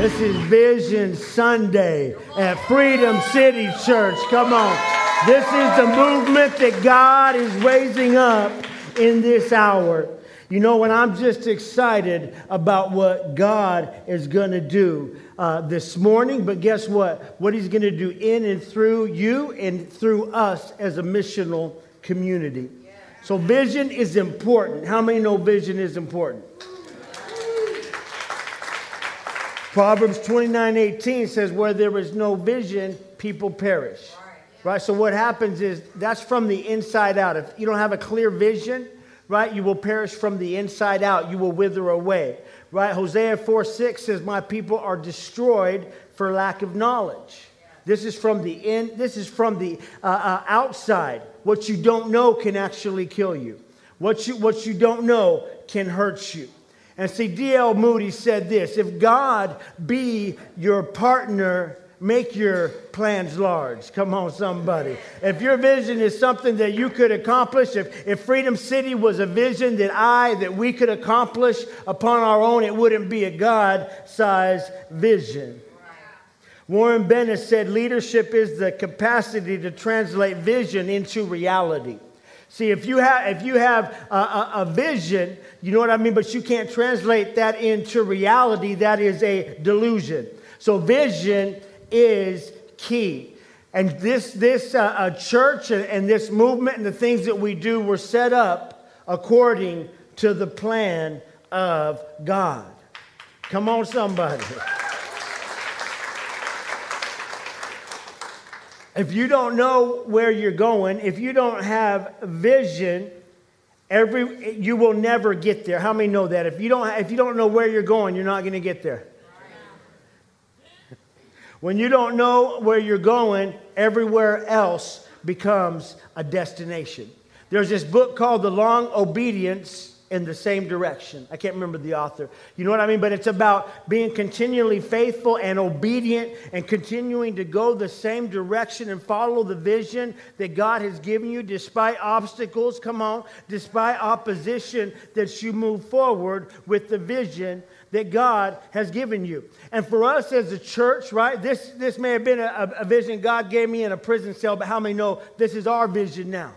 This is Vision Sunday at Freedom City Church. Come on. This is the movement that God is raising up in this hour. You know, when I'm just excited about what God is going to do uh, this morning, but guess what? What He's going to do in and through you and through us as a missional community. So, vision is important. How many know vision is important? Proverbs 29 18 says, Where there is no vision, people perish. Right? So, what happens is that's from the inside out. If you don't have a clear vision, right, you will perish from the inside out. You will wither away. Right? Hosea 4 6 says, My people are destroyed for lack of knowledge. This is from the in, this is from the uh, uh, outside. What you don't know can actually kill you. What you, what you don't know can hurt you. And see, D.L. Moody said this if God be your partner, make your plans large. Come on, somebody. If your vision is something that you could accomplish, if, if Freedom City was a vision that I, that we could accomplish upon our own, it wouldn't be a God sized vision. Warren Bennis said leadership is the capacity to translate vision into reality. See, if you have, if you have a, a, a, vision, you know what I mean, but you can't translate that into reality, that is a delusion. So, vision is key. And this, this uh, uh, church and, and this movement and the things that we do were set up according to the plan of God. Come on, somebody. If you don't know where you're going, if you don't have vision, every you will never get there. How many know that? If you don't if you don't know where you're going, you're not going to get there. When you don't know where you're going, everywhere else becomes a destination. There's this book called The Long Obedience in the same direction. I can't remember the author. You know what I mean? But it's about being continually faithful and obedient and continuing to go the same direction and follow the vision that God has given you despite obstacles. Come on, despite opposition, that you move forward with the vision that God has given you. And for us as a church, right, this, this may have been a, a vision God gave me in a prison cell, but how many know this is our vision now?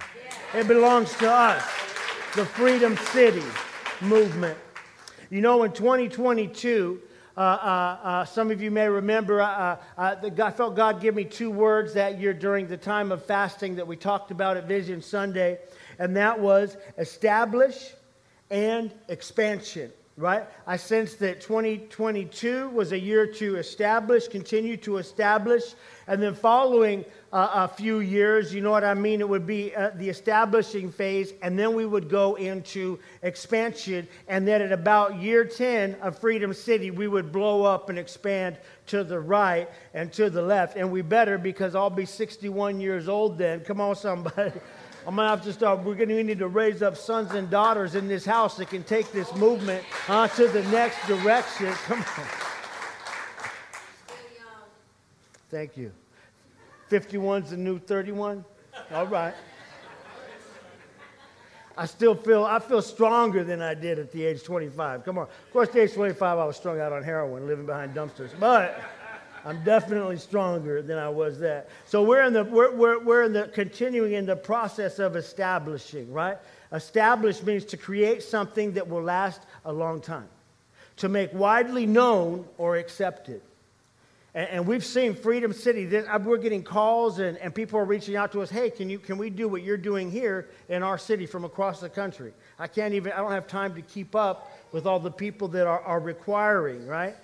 Yeah. It belongs to us the Freedom City movement. You know, in 2022, uh, uh, uh, some of you may remember, uh, uh, I felt God give me two words that year during the time of fasting that we talked about at Vision Sunday, and that was establish and expansion right? I sense that 2022 was a year to establish, continue to establish, and then following uh, a few years, you know what I mean? It would be uh, the establishing phase, and then we would go into expansion. And then at about year 10 of Freedom City, we would blow up and expand to the right and to the left. And we better because I'll be 61 years old then. Come on, somebody. I'm gonna have to start. We're gonna need to raise up sons and daughters in this house that can take this movement uh, to the next direction. Come on. Thank you. 51's the new 31. All right. I still feel I feel stronger than I did at the age 25. Come on. Of course, at the age 25, I was strung out on heroin, living behind dumpsters. But I'm definitely stronger than I was that. So we're in the we're, we're, we're in the continuing in the process of establishing, right? Establish means to create something that will last a long time, to make widely known or accepted. And, we've seen Freedom City. Uh, we're getting calls and, and people are reaching out to us. Hey, can you can we do what you're doing here in our city from across the country? I can't even. I don't have time to keep up with all the people that are, are requiring, right?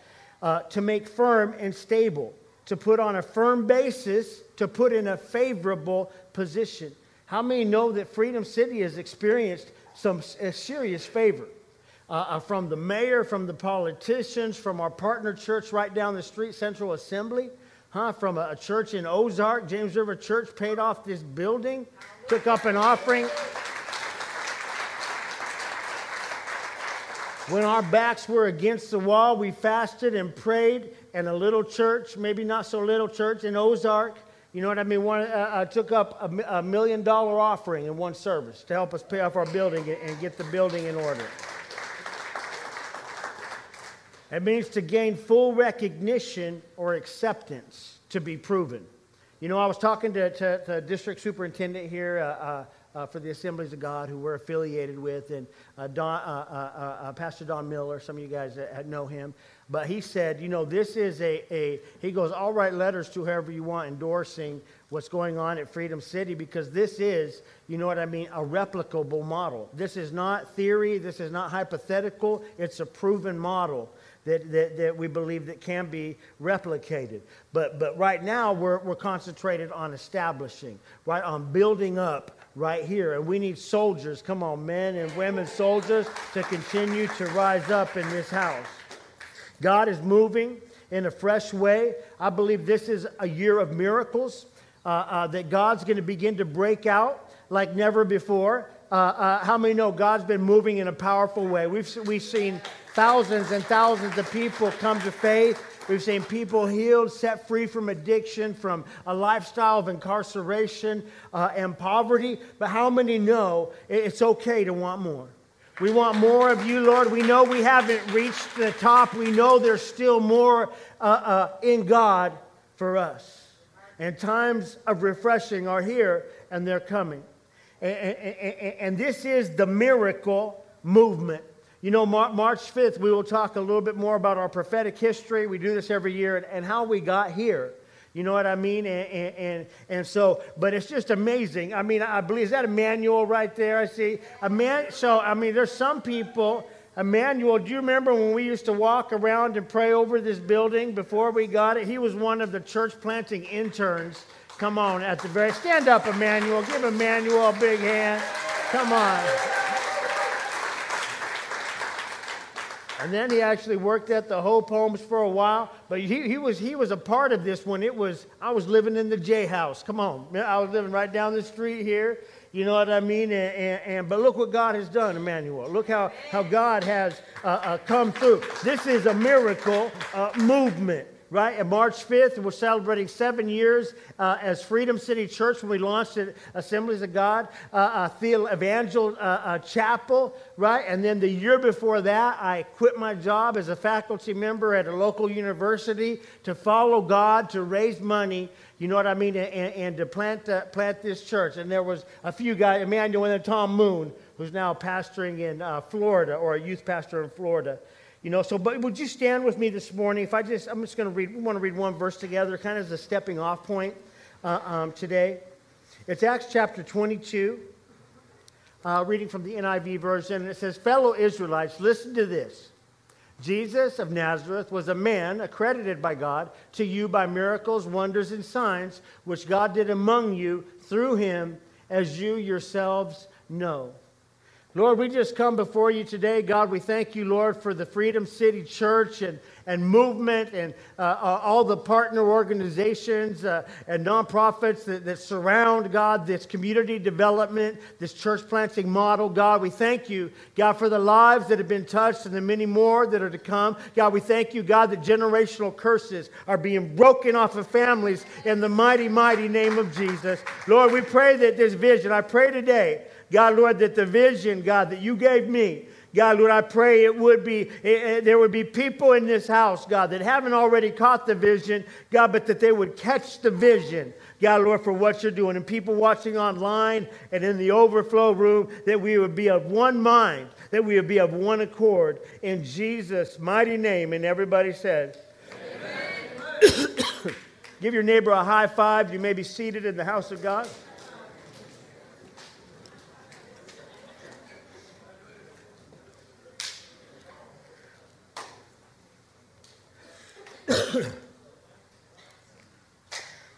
Uh, to make firm and stable, to put on a firm basis, to put in a favorable position. How many know that Freedom City has experienced some serious favor? Uh, uh, from the mayor, from the politicians, from our partner church right down the street, Central Assembly, huh? from a, a church in Ozark, James River Church paid off this building, took up an offering. When our backs were against the wall, we fasted and prayed, and a little church, maybe not so little church in Ozark, you know what I mean? One, uh, uh, took up a, a, million dollar offering in one service to help us pay off our building and get the building in order. It means to gain full recognition or acceptance, to be proven. You know, I was talking to, to, to district superintendent here uh, uh, uh, for the Assemblies of God who we're affiliated with, and uh, Don, uh, uh, uh, Pastor Don Miller. Some of you guys know him. But he said, you know, this is a, a, he goes, I'll write letters to whoever you want endorsing what's going on at Freedom City because this is, you know what I mean, a replicable model. This is not theory, this is not hypothetical, it's a proven model. That, that, that we believe that can be replicated. But, but right now, we're, we're concentrated on establishing, right, on building up right here. And we need soldiers, come on, men and women soldiers, to continue to rise up in this house. God is moving in a fresh way. I believe this is a year of miracles, uh, uh, that God's going to begin to break out like never before. Uh, uh, how many know God's been moving in a powerful way? We've, we've seen thousands and thousands of people come to faith. We've seen people healed, set free from addiction, from a lifestyle of incarceration uh, and poverty. But how many know it's okay to want more? We want more of you, Lord. We know we haven't reached the top. We know there's still more uh, uh, in God for us. And times of refreshing are here and they're coming. And, and, and this is the miracle movement. You know, March 5th, we will talk a little bit more about our prophetic history. We do this every year and how we got here. You know what I mean? And, and, and, and, so, but it's just amazing. I mean, I believe, is that Emmanuel right there? I see. A man, so, I mean, there's some people, Emmanuel, do you remember when we used to walk around and pray over this building before we got it? He was one of the church planting interns. Come on, at the very, stand up, Emmanuel. Give Emmanuel a big hand. Come on. And then he actually worked at the Hope Homes for a while. But he, he, was, he was a part of this when it was, I was living in the J house. Come on. I was living right down the street here. You know what I mean? And, and, and but look what God has done, Emmanuel. Look how, how God has uh, uh, come through. This is a miracle uh, movement right? And March 5th, we're celebrating seven years uh, as Freedom City Church when we launched it, Assemblies of God, uh, uh, Evangel uh, uh, Chapel, right? And then the year before that, I quit my job as a faculty member at a local university to follow God, to raise money. You know what I mean? And, and to plant, uh, plant this church. And there was a few guys, Emmanuel and Tom Moon, who's now pastoring in Florida or a youth pastor in Florida. You know, so but would you stand with me this morning? If I just, I'm just going to read, we want to read one verse together, kind of as a stepping off point uh, um, today. It's Acts chapter 22, uh, reading from the NIV version. And it says, Fellow Israelites, listen to this. Jesus of Nazareth was a man accredited by God to you by miracles, wonders, and signs, which God did among you through him, as you yourselves know. Lord, we just come before you today. God, we thank you, Lord, for the Freedom City Church and, and movement and uh, uh, all the partner organizations uh, and nonprofits that, that surround, God, this community development, this church planting model. God, we thank you, God, for the lives that have been touched and the many more that are to come. God, we thank you, God, that generational curses are being broken off of families in the mighty, mighty name of Jesus. Lord, we pray that this vision, I pray today, God, Lord, that the vision, God, that you gave me, God, Lord, I pray it would be, it, eh, eh, there would be people in this house, God, that haven't already caught the vision, God, but that they would catch the vision, God, Lord, for what you're doing. And people watching online and in the overflow room, that we would be of one mind, that we would be of one accord. In Jesus' mighty name. And everybody says, Give your neighbor a high five. You may be seated in the house of God.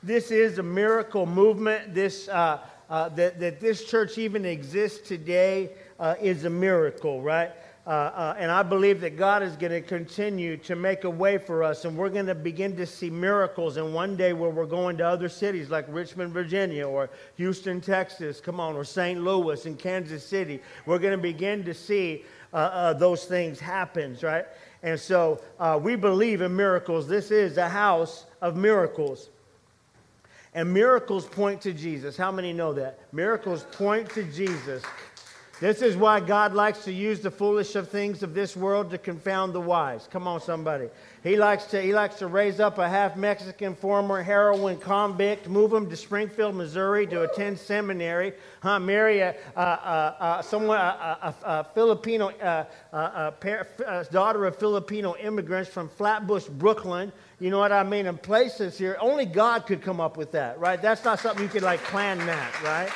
This is a miracle movement. This, uh, uh, that, that this church even exists today uh, is a miracle, right? Uh, uh, and I believe that God is going to continue to make a way for us, and we're going to begin to see miracles. And one day, where we're going to other cities like Richmond, Virginia, or Houston, Texas, come on, or St. Louis and Kansas City, we're going to begin to see uh, those things happens, right? And so uh, we believe in miracles. This is a house of miracles. And miracles point to Jesus. How many know that? Miracles point to Jesus. This is why God likes to use the foolish of things of this world to confound the wise. Come on, somebody. He likes to, he likes to raise up a half Mexican former heroin convict, move him to Springfield, Missouri to attend seminary, huh, marry a, a, a, someone, a, a Filipino, uh, uh, a, a, daughter of Filipino immigrants from Flatbush, Brooklyn. You know what I mean? In places here, only God could come up with that, right? That's not something you could like plan that, right?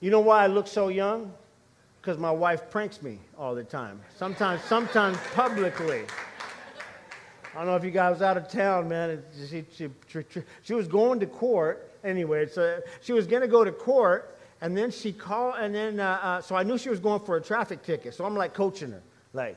You know why I look so young? Because my wife pranks me all the time. Sometimes, sometimes publicly. I don't know if you guys was out of town, man. She, she, she, she was going to court anyway. So she was going to go to court, and then she called, and then uh, uh, so I knew she was going for a traffic ticket. So I'm like coaching her, like,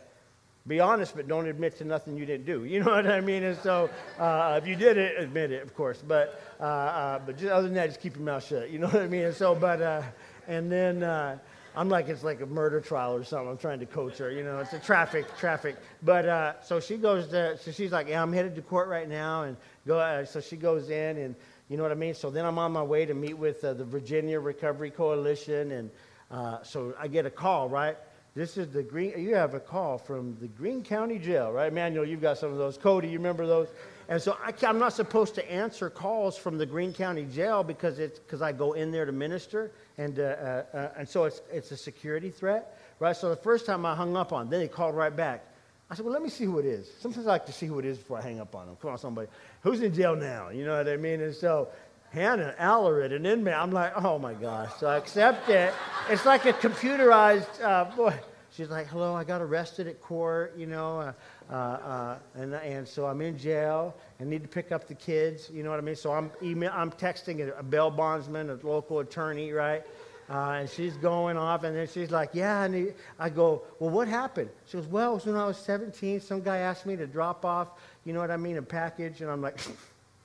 be honest, but don't admit to nothing you didn't do. You know what I mean? And so uh, if you did it, admit it, of course. But uh, uh, but just, other than that, just keep your mouth shut. You know what I mean? And so, but uh, and then uh, I'm like, it's like a murder trial or something. I'm trying to coach her, you know, it's a traffic, traffic. But uh, so she goes to, so she's like, yeah, I'm headed to court right now. And go, uh, so she goes in and, you know what I mean? So then I'm on my way to meet with uh, the Virginia Recovery Coalition. And uh, so I get a call, right? This is the Green, you have a call from the Greene County Jail, right? Manuel, you've got some of those. Cody, you remember those? And so I, am not supposed to answer calls from the Greene County Jail because it's because I go in there to minister, and uh, uh, uh, and so it's it's a security threat, right? So the first time I hung up on, then they called right back. I said, well, let me see who it is. Sometimes I like to see who it is before I hang up on them. Come on, somebody. Who's in jail now? You know what I mean? And so Hannah Allered, an inmate. I'm like, oh my gosh. So I accept it. It's like a computerized, uh, boy. She's like, hello, I got arrested at court, you know. Uh, uh, uh, and, and so I'm in jail and need to pick up the kids. You know what I mean? So I'm email, I'm texting a, a bail bondsman, a local attorney, right? Uh, and she's going off, and then she's like, "Yeah." And I go, "Well, what happened?" She goes, "Well, when I was 17, some guy asked me to drop off, you know what I mean, a package." And I'm like,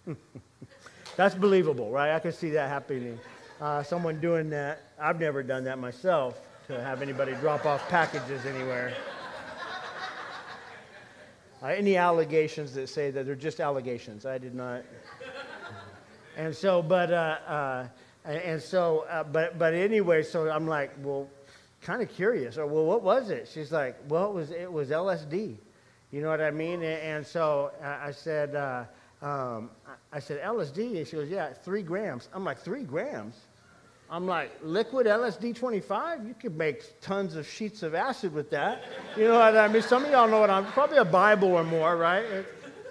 "That's believable, right? I can see that happening. Uh, someone doing that. I've never done that myself to have anybody drop off packages anywhere." Uh, any allegations that say that they're just allegations? I did not. and so, but, uh, uh, and so, uh, but, but anyway, so I'm like, well, kind of curious. Or, well, what was it? She's like, well, it was, it was LSD. You know what I mean? And, and so I said, uh, um, I said, LSD? And she goes, yeah, three grams. I'm like, three grams? I'm like, liquid LSD 25? You could make tons of sheets of acid with that. You know what I mean? Some of y'all know what I'm, probably a Bible or more, right?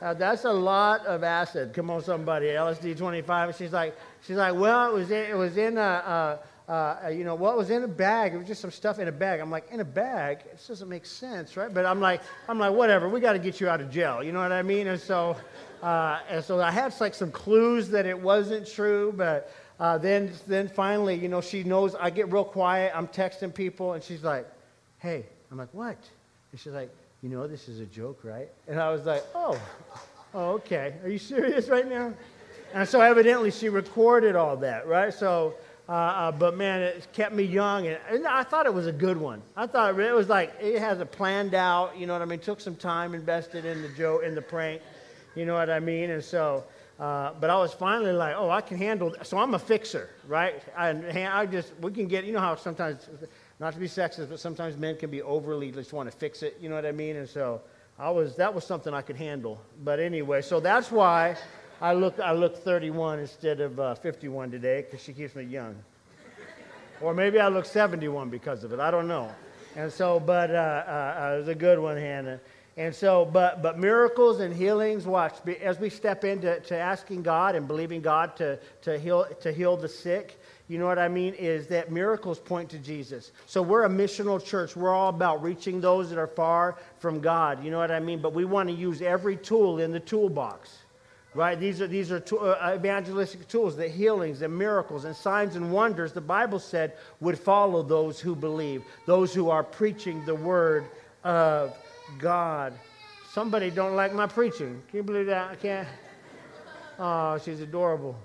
Uh, that's a lot of acid. Come on, somebody, LSD 25. she's like, she's like, well, it was in, it was in a, a, a, you know, what was in a bag? It was just some stuff in a bag. I'm like, in a bag? This doesn't make sense, right? But I'm like, I'm like, whatever. We got to get you out of jail. You know what I mean? And so, uh, and so I had like some clues that it wasn't true, but uh, then, then finally, you know, she knows I get real quiet. I'm texting people, and she's like, hey. I'm like, what? And she's like, you know, this is a joke, right? And I was like, oh, oh okay. Are you serious right now? And so evidently she recorded all that, right? So, uh, uh, but man, it kept me young, and, and, I thought it was a good one. I thought it was like it has a planned out. You know what I mean? Took some time invested in the joke, in the prank. You know what I mean? And so, uh, but I was finally like, oh, I can handle. That. So I'm a fixer, right? I, I just we can get. You know how sometimes, not to be sexist, but sometimes men can be overly just want to fix it. You know what I mean? And so I was. That was something I could handle. But anyway, so that's why I look. I look 31 instead of uh, 51 today because she keeps me young. or maybe I look 71 because of it. I don't know. And so, but uh, uh, uh it was a good one, Hannah. And so, but, but miracles and healings, watch, as we step into to asking God and believing God to, to, heal, to heal the sick, you know what I mean, is that miracles point to Jesus. So we're a missional church. We're all about reaching those that are far from God. You know what I mean? But we want to use every tool in the toolbox. Right? These are, these are to, uh, evangelistic tools, the healings, the miracles, and signs and wonders, the Bible said, would follow those who believe, those who are preaching the word of God. Somebody don't like my preaching. Can you believe that? I can't. Oh, she's adorable.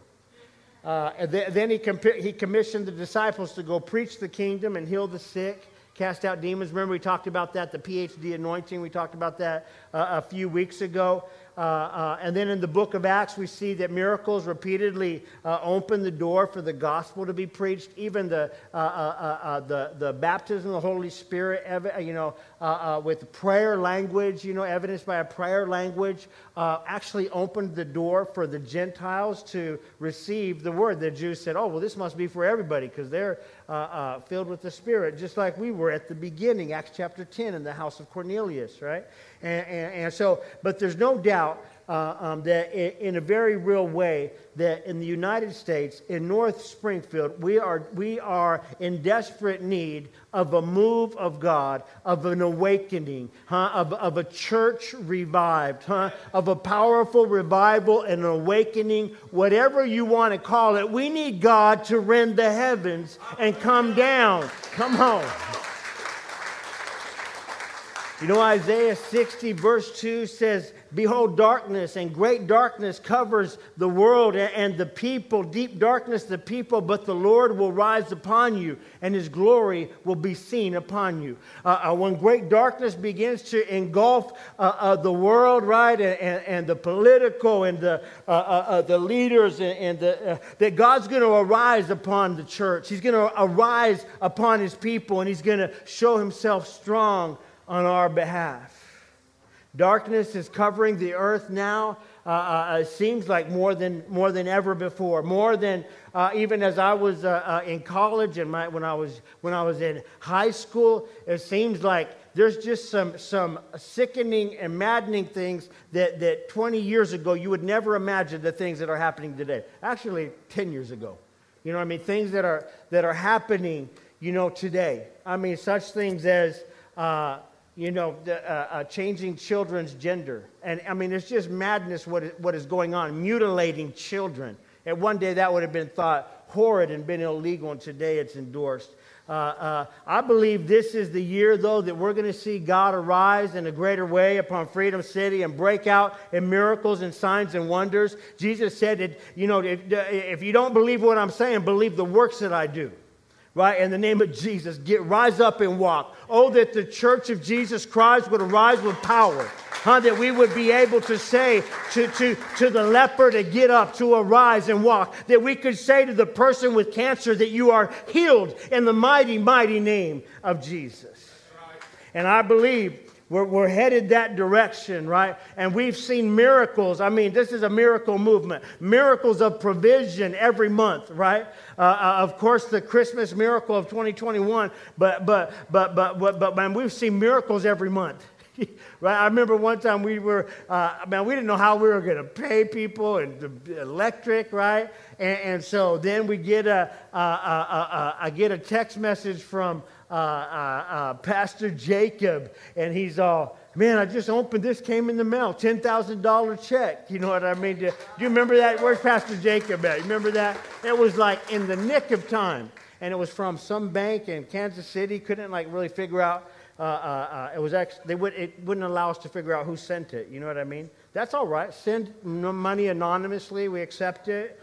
Uh, and then he, comp- he commissioned the disciples to go preach the kingdom and heal the sick, cast out demons. Remember, we talked about that, the PhD anointing. We talked about that uh, a few weeks ago. Uh, uh, and then in the book of Acts, we see that miracles repeatedly uh, open the door for the gospel to be preached. Even the, uh, the, the baptism of the Holy Spirit, you know, Uh, uh, with prayer language, you know, evidenced by a prayer language, uh, actually opened the door for the Gentiles to receive the word. The Jews said, oh, well, this must be for everybody because they're filled with the Spirit, just like we were at the beginning, Acts chapter 10 in the house of Cornelius, right? And, and, and so, but there's no doubt uh, um, that in a very real way that in the United States, in North Springfield, we are, we are in desperate need of a move of God, of an awakening, huh? of, of a church revived, huh? of a powerful revival and an awakening, whatever you want to call it. We need God to rend the heavens and come down. Come on. You know, Isaiah 60, verse 2 says, Behold, darkness and great darkness covers the world and the people, deep darkness the people, but the Lord will rise upon you, and his glory will be seen upon you. Uh, uh, when great darkness begins to engulf uh, uh the world, right, and, and, and, the political and the, uh, uh, the leaders, and, and the, that God's going to arise upon the church. He's going to arise upon his people, and he's going to show himself strong on our behalf. Darkness is covering the earth now. Uh, uh, it seems like more than, more than ever before. More than uh, even as I was uh, uh, in college and my, when, I was, when I was in high school, it seems like there's just some, some sickening and maddening things that, that 20 years ago you would never imagine the things that are happening today. Actually, 10 years ago. You know what I mean? Things that are, that are happening, you know, today. I mean, such things as uh, you know, the, uh, uh, changing children's gender. And I mean, it's just madness what is, what is going on, mutilating children. And one day that would have been thought horrid and been illegal, and today it's endorsed. Uh, uh, I believe this is the year, though, that we're going to see God arise in a greater way upon Freedom City and break out in miracles and signs and wonders. Jesus said that, you know, if, if you don't believe what I'm saying, believe the works that I do right? In the name of Jesus, get rise up and walk. Oh, that the church of Jesus Christ would arise with power. Huh, that we would be able to say to, to, to the leper to get up, to arise and walk. That we could say to the person with cancer that you are healed in the mighty, mighty name of Jesus. And I believe we're, we're headed that direction, right? And we've seen miracles. I mean, this is a miracle movement. Miracles of provision every month, right? Uh, uh, of course, the Christmas miracle of 2021, but, but, but, but, but, but man, we've seen miracles every month. right? I remember one time we were, uh, man, we didn't know how we were going to pay people and the electric, right? And, and so then we get a, a, a, a, I get a text message from uh, uh, uh, Pastor Jacob, and he's all, man, I just opened this, came in the mail, $10,000 check. You know what I mean? Do, do you remember that? Where's Pastor Jacob at? You remember that? It was like in the nick of time. And it was from some bank in Kansas City. Couldn't like really figure out. Uh, uh, uh, it was actually, they would, it wouldn't allow us to figure out who sent it. You know what I mean? That's all right. Send money anonymously. We accept it.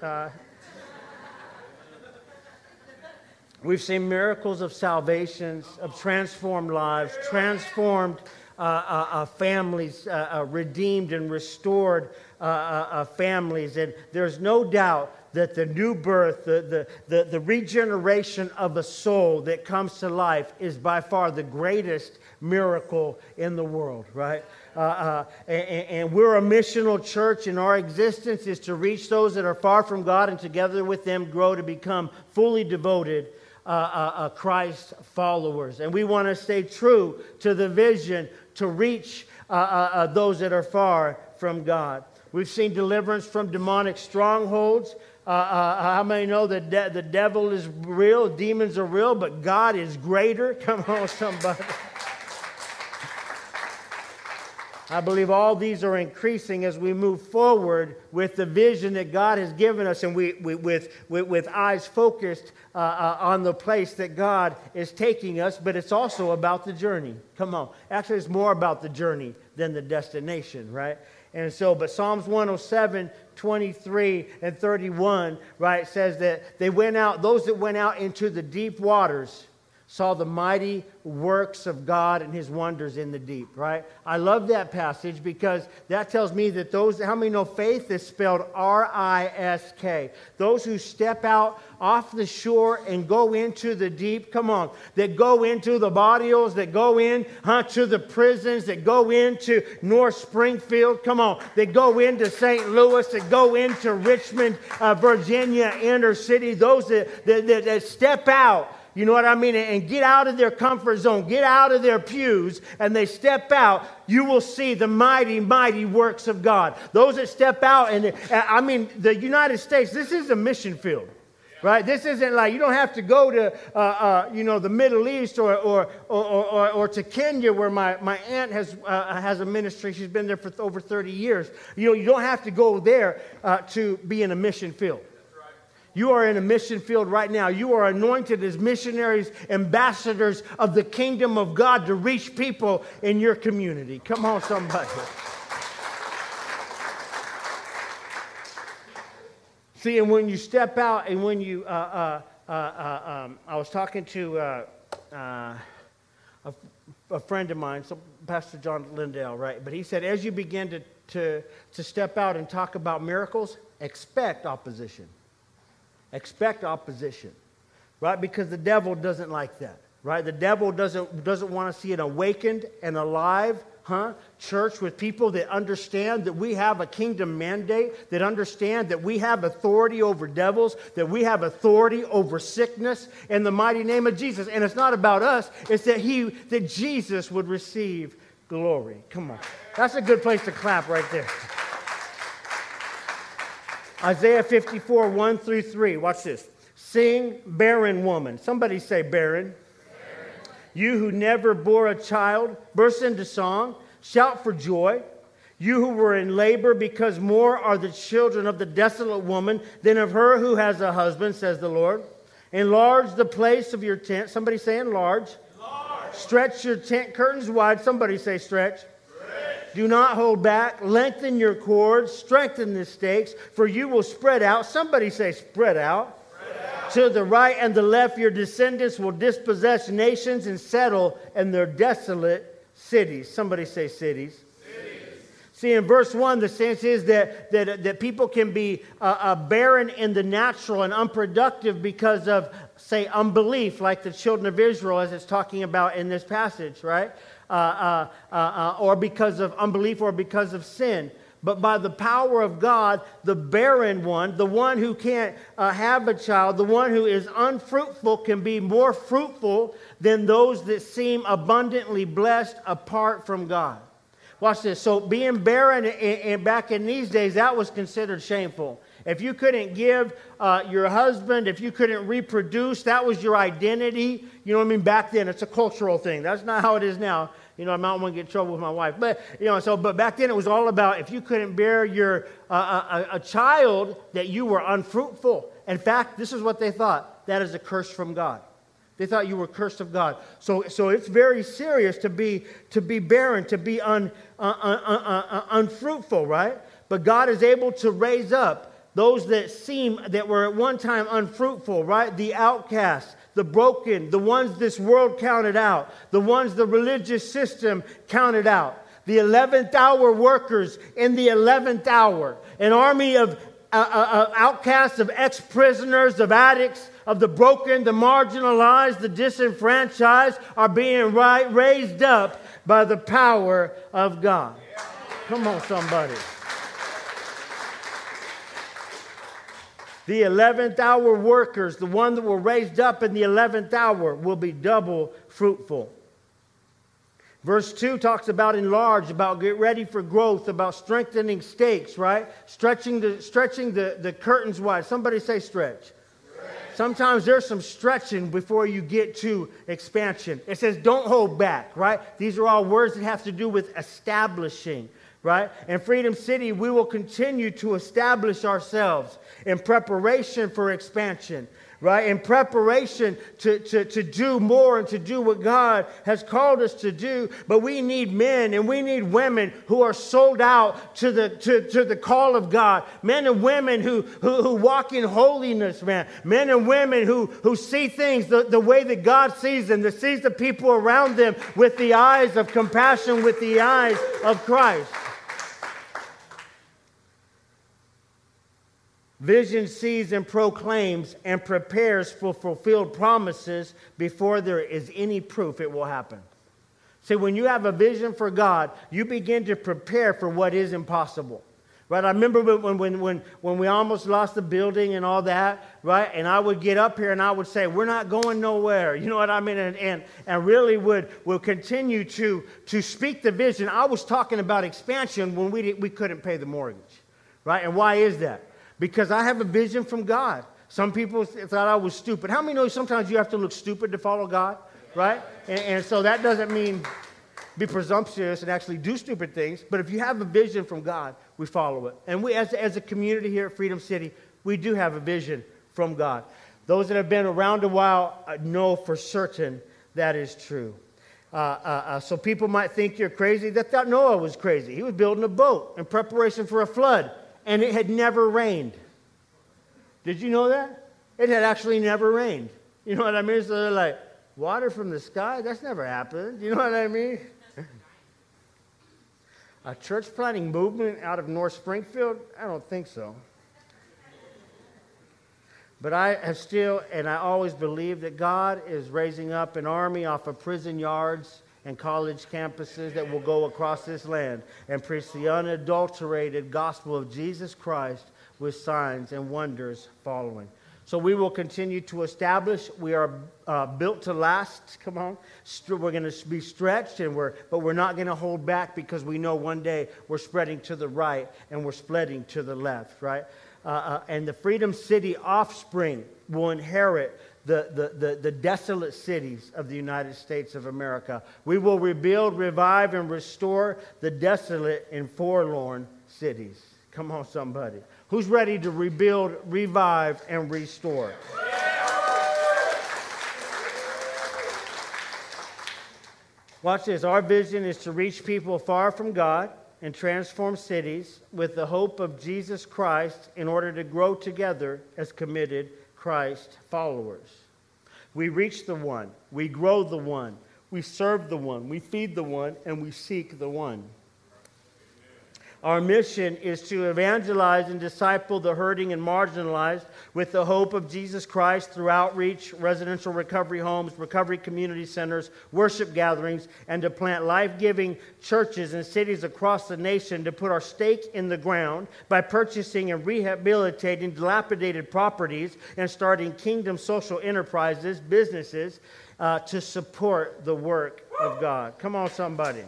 We've seen miracles of salvations, of transformed lives, transformed uh, uh, uh, families, uh, uh, redeemed and restored uh, families. And there's no doubt that the new birth, the, the, the, the, regeneration of a soul that comes to life is by far the greatest miracle in the world, right? And, and we're a missional church, and our existence is to reach those that are far from God and together with them grow to become fully devoted uh, uh, uh, Christ followers. And we want to stay true to the vision to reach uh, uh, uh, those that are far from God. We've seen deliverance from demonic strongholds. how many know that de- the devil is real, demons are real, but God is greater? Come on, somebody. I believe all these are increasing as we move forward with the vision that God has given us and we, we with, with, with, eyes focused uh, uh, on the place that God is taking us, but it's also about the journey. Come on. Actually, it's more about the journey than the destination, right? And so, but Psalms 107, 23, and 31, right, says that they went out, those that went out into the deep waters saw the mighty works of God and his wonders in the deep, right? I love that passage because that tells me that those, how many know faith is spelled R I S K? Those who step out off the shore and go into the deep, come on, that go into the barrios, that go in huh, to the prisons, that go into North Springfield, come on, that go into St. Louis, that go into Richmond, uh, Virginia, inner city, those that, that, that, that step out you know what I mean? And get out of their comfort zone, get out of their pews, and they step out, you will see the mighty, mighty works of God. Those that step out, and I mean, the United States, this is a mission field. Right? This isn't like you don't have to go to, uh, uh, you know, the Middle East or, or, or, or, or to Kenya where my, my aunt has, uh, has a ministry. She's been there for over 30 years. You know, you don't have to go there uh, to be in a mission field. You are in a mission field right now. You are anointed as missionaries, ambassadors of the kingdom of God to reach people in your community. Come on, somebody. See, and when you step out and when you, uh, uh, uh, uh um, I was talking to uh, uh, a, a, friend of mine, so Pastor John Lindell, right? But he said, as you begin to, to, to step out and talk about miracles, expect opposition. Expect opposition, right? Because the devil doesn't like that, right? The devil doesn't, doesn't want to see an awakened and alive, huh? Church with people that understand that we have a kingdom mandate, that understand that we have authority over devils, that we have authority over sickness in the mighty name of Jesus. And it's not about us, it's that he, that Jesus would receive glory. Come on. That's a good place to clap right there. Isaiah 54, 1 through 3. Watch this. Sing, barren woman. Somebody say, barren. barren. You who never bore a child, burst into song, shout for joy. You who were in labor, because more are the children of the desolate woman than of her who has a husband, says the Lord. Enlarge the place of your tent. Somebody say, enlarge. enlarge. Stretch your tent curtains wide. Somebody say, stretch. Do not hold back. Lengthen your cords. Strengthen the stakes, for you will spread out. Somebody say, spread out. spread out. To the right and the left, your descendants will dispossess nations and settle in their desolate cities. Somebody say, cities. See, in verse 1, the sense is that, that, that people can be uh, uh, barren in the natural and unproductive because of, say, unbelief, like the children of Israel, as it's talking about in this passage, right? Uh uh, uh, uh, or because of unbelief or because of sin. But by the power of God, the barren one, the one who can't uh, have a child, the one who is unfruitful, can be more fruitful than those that seem abundantly blessed apart from God. Watch this. So, being barren in, back in these days, that was considered shameful. If you couldn't give uh, your husband, if you couldn't reproduce, that was your identity. You know what I mean? Back then, it's a cultural thing. That's not how it is now. You know, I might want to get in trouble with my wife. But, you know, so, but back then it was all about if you couldn't bear your, uh, a, a child, that you were unfruitful. In fact, this is what they thought that is a curse from God. They thought you were cursed of God. So, so it's very serious to be, to be barren, to be un, uh, uh, uh, uh unfruitful, right? But God is able to raise up those that seem that were at one time unfruitful, right? The outcasts, the broken, the ones this world counted out, the ones the religious system counted out. The 11th hour workers in the 11th hour, an army of uh, uh, uh outcasts, of ex prisoners, of addicts, of the broken, the marginalized, the disenfranchised are being right, raised up by the power of God. Come on, somebody. The 11th hour workers, the one that were raised up in the 11th hour, will be double fruitful. Verse 2 talks about enlarge, about get ready for growth, about strengthening stakes, right? Stretching the, stretching the, the curtains wide. Somebody say stretch. stretch. Sometimes there's some stretching before you get to expansion. It says don't hold back, right? These are all words that have to do with establishing, right? In Freedom City, we will continue to establish ourselves in preparation for expansion. right? In preparation to, to, to do more and to do what God has called us to do. But we need men and we need women who are sold out to the, to, to the call of God. Men and women who, who, who walk in holiness, man. Men and women who, who see things the, the way that God sees them, that sees the people around them with the eyes of compassion, with the eyes of Christ. Vision sees and proclaims and prepares for fulfilled promises before there is any proof it will happen. See, when you have a vision for God, you begin to prepare for what is impossible. Right? I remember when, when, when, when we almost lost the building and all that, right? And I would get up here and I would say, We're not going nowhere. You know what I mean? And, and, and really would, would continue to, to speak the vision. I was talking about expansion when we, we couldn't pay the mortgage, right? And why is that? Because I have a vision from God. Some people thought I was stupid. How many know sometimes you have to look stupid to follow God, right? And, and, so that doesn't mean be presumptuous and actually do stupid things. But if you have a vision from God, we follow it. And we, as, as a community here at Freedom City, we do have a vision from God. Those that have been around a while uh, know for certain that is true. Uh, uh, uh, so people might think you're crazy. They thought Noah was crazy. He was building a boat in preparation for a flood and it had never rained. Did you know that? It had actually never rained. You know what I mean? So they're like, water from the sky? That's never happened. You know what I mean? A church planting movement out of North Springfield? I don't think so. But I have still, and I always believe that God is raising up an army off of prison yards and college campuses that will go across this land and preach the unadulterated gospel of Jesus Christ with signs and wonders following. So we will continue to establish. We are uh, built to last. Come on, we're going to be stretched, and we're but we're not going to hold back because we know one day we're spreading to the right and we're spreading to the left. Right, uh, uh, and the Freedom City offspring will inherit the, the, the, the, desolate cities of the United States of America. We will rebuild, revive, and restore the desolate and forlorn cities. Come on, somebody. Who's ready to rebuild, revive, and restore? Watch this. Our vision is to reach people far from God and transform cities with the hope of Jesus Christ in order to grow together as committed Christ followers. We reach the one, we grow the one, we serve the one, we feed the one, and we seek the one. Our mission is to evangelize and disciple the hurting and marginalized with the hope of Jesus Christ through outreach, residential recovery homes, recovery community centers, worship gatherings, and to plant life giving churches in cities across the nation to put our stake in the ground by purchasing and rehabilitating dilapidated properties and starting kingdom social enterprises, businesses, uh, to support the work of God. Come on, somebody.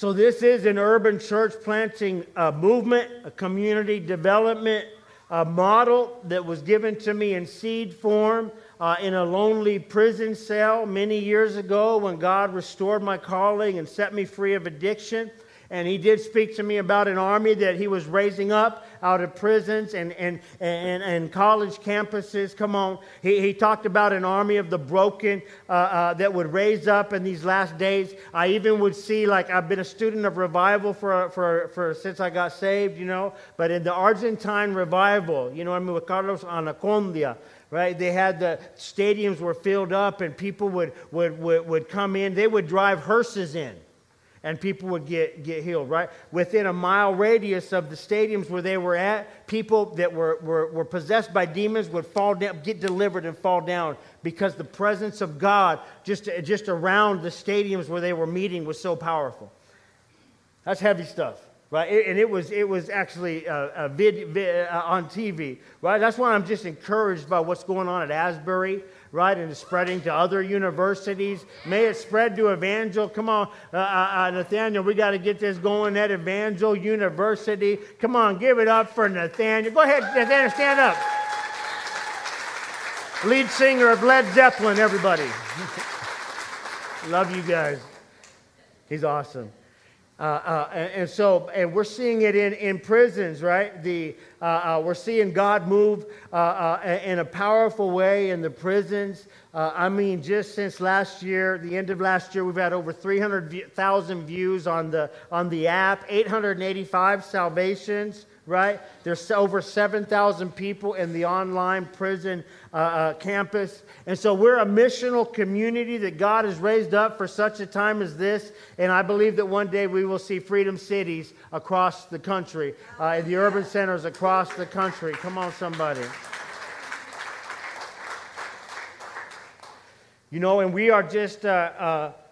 So, this is an urban church planting uh, movement, a community development uh, model that was given to me in seed form uh, in a lonely prison cell many years ago when God restored my calling and set me free of addiction. And he did speak to me about an army that he was raising up out of prisons and, and, and, and college campuses. Come on. He, he talked about an army of the broken uh, uh, that would raise up in these last days. I even would see, like, I've been a student of revival for, for, for since I got saved, you know. But in the Argentine revival, you know, I mean, with Carlos Anacondia, right? They had the stadiums were filled up and people would, would, would, would come in. They would drive hearses in and people would get, get healed, right? Within a mile radius of the stadiums where they were at, people that were, were, were possessed by demons would fall down, get delivered and fall down because the presence of God just, just around the stadiums where they were meeting was so powerful. That's heavy stuff, right? And it was, it was actually uh, a vid, vid uh, on TV, right? That's why I'm just encouraged by what's going on at Asbury right, and spreading to other universities. May it spread to Evangel. Come on, uh, uh, uh Nathaniel, we got to get this going at Evangel University. Come on, give it up for Nathaniel. Go ahead, Nathaniel, stand up. Lead singer of Led Zeppelin, everybody. Love you guys. He's awesome. Uh, uh, and, so, and we're seeing it in, in prisons, right? The, uh, uh we're seeing God move uh, uh, in a powerful way in the prisons. I mean, just since last year, the end of last year, we've had over 300,000 views on the, on the app, 885 salvations right? There's over 7,000 people in the online prison uh, uh, campus. And so we're a missional community that God has raised up for such a time as this. And I believe that one day we will see freedom cities across the country, uh, in the urban centers across the country. Come on, somebody. You know, and we are just.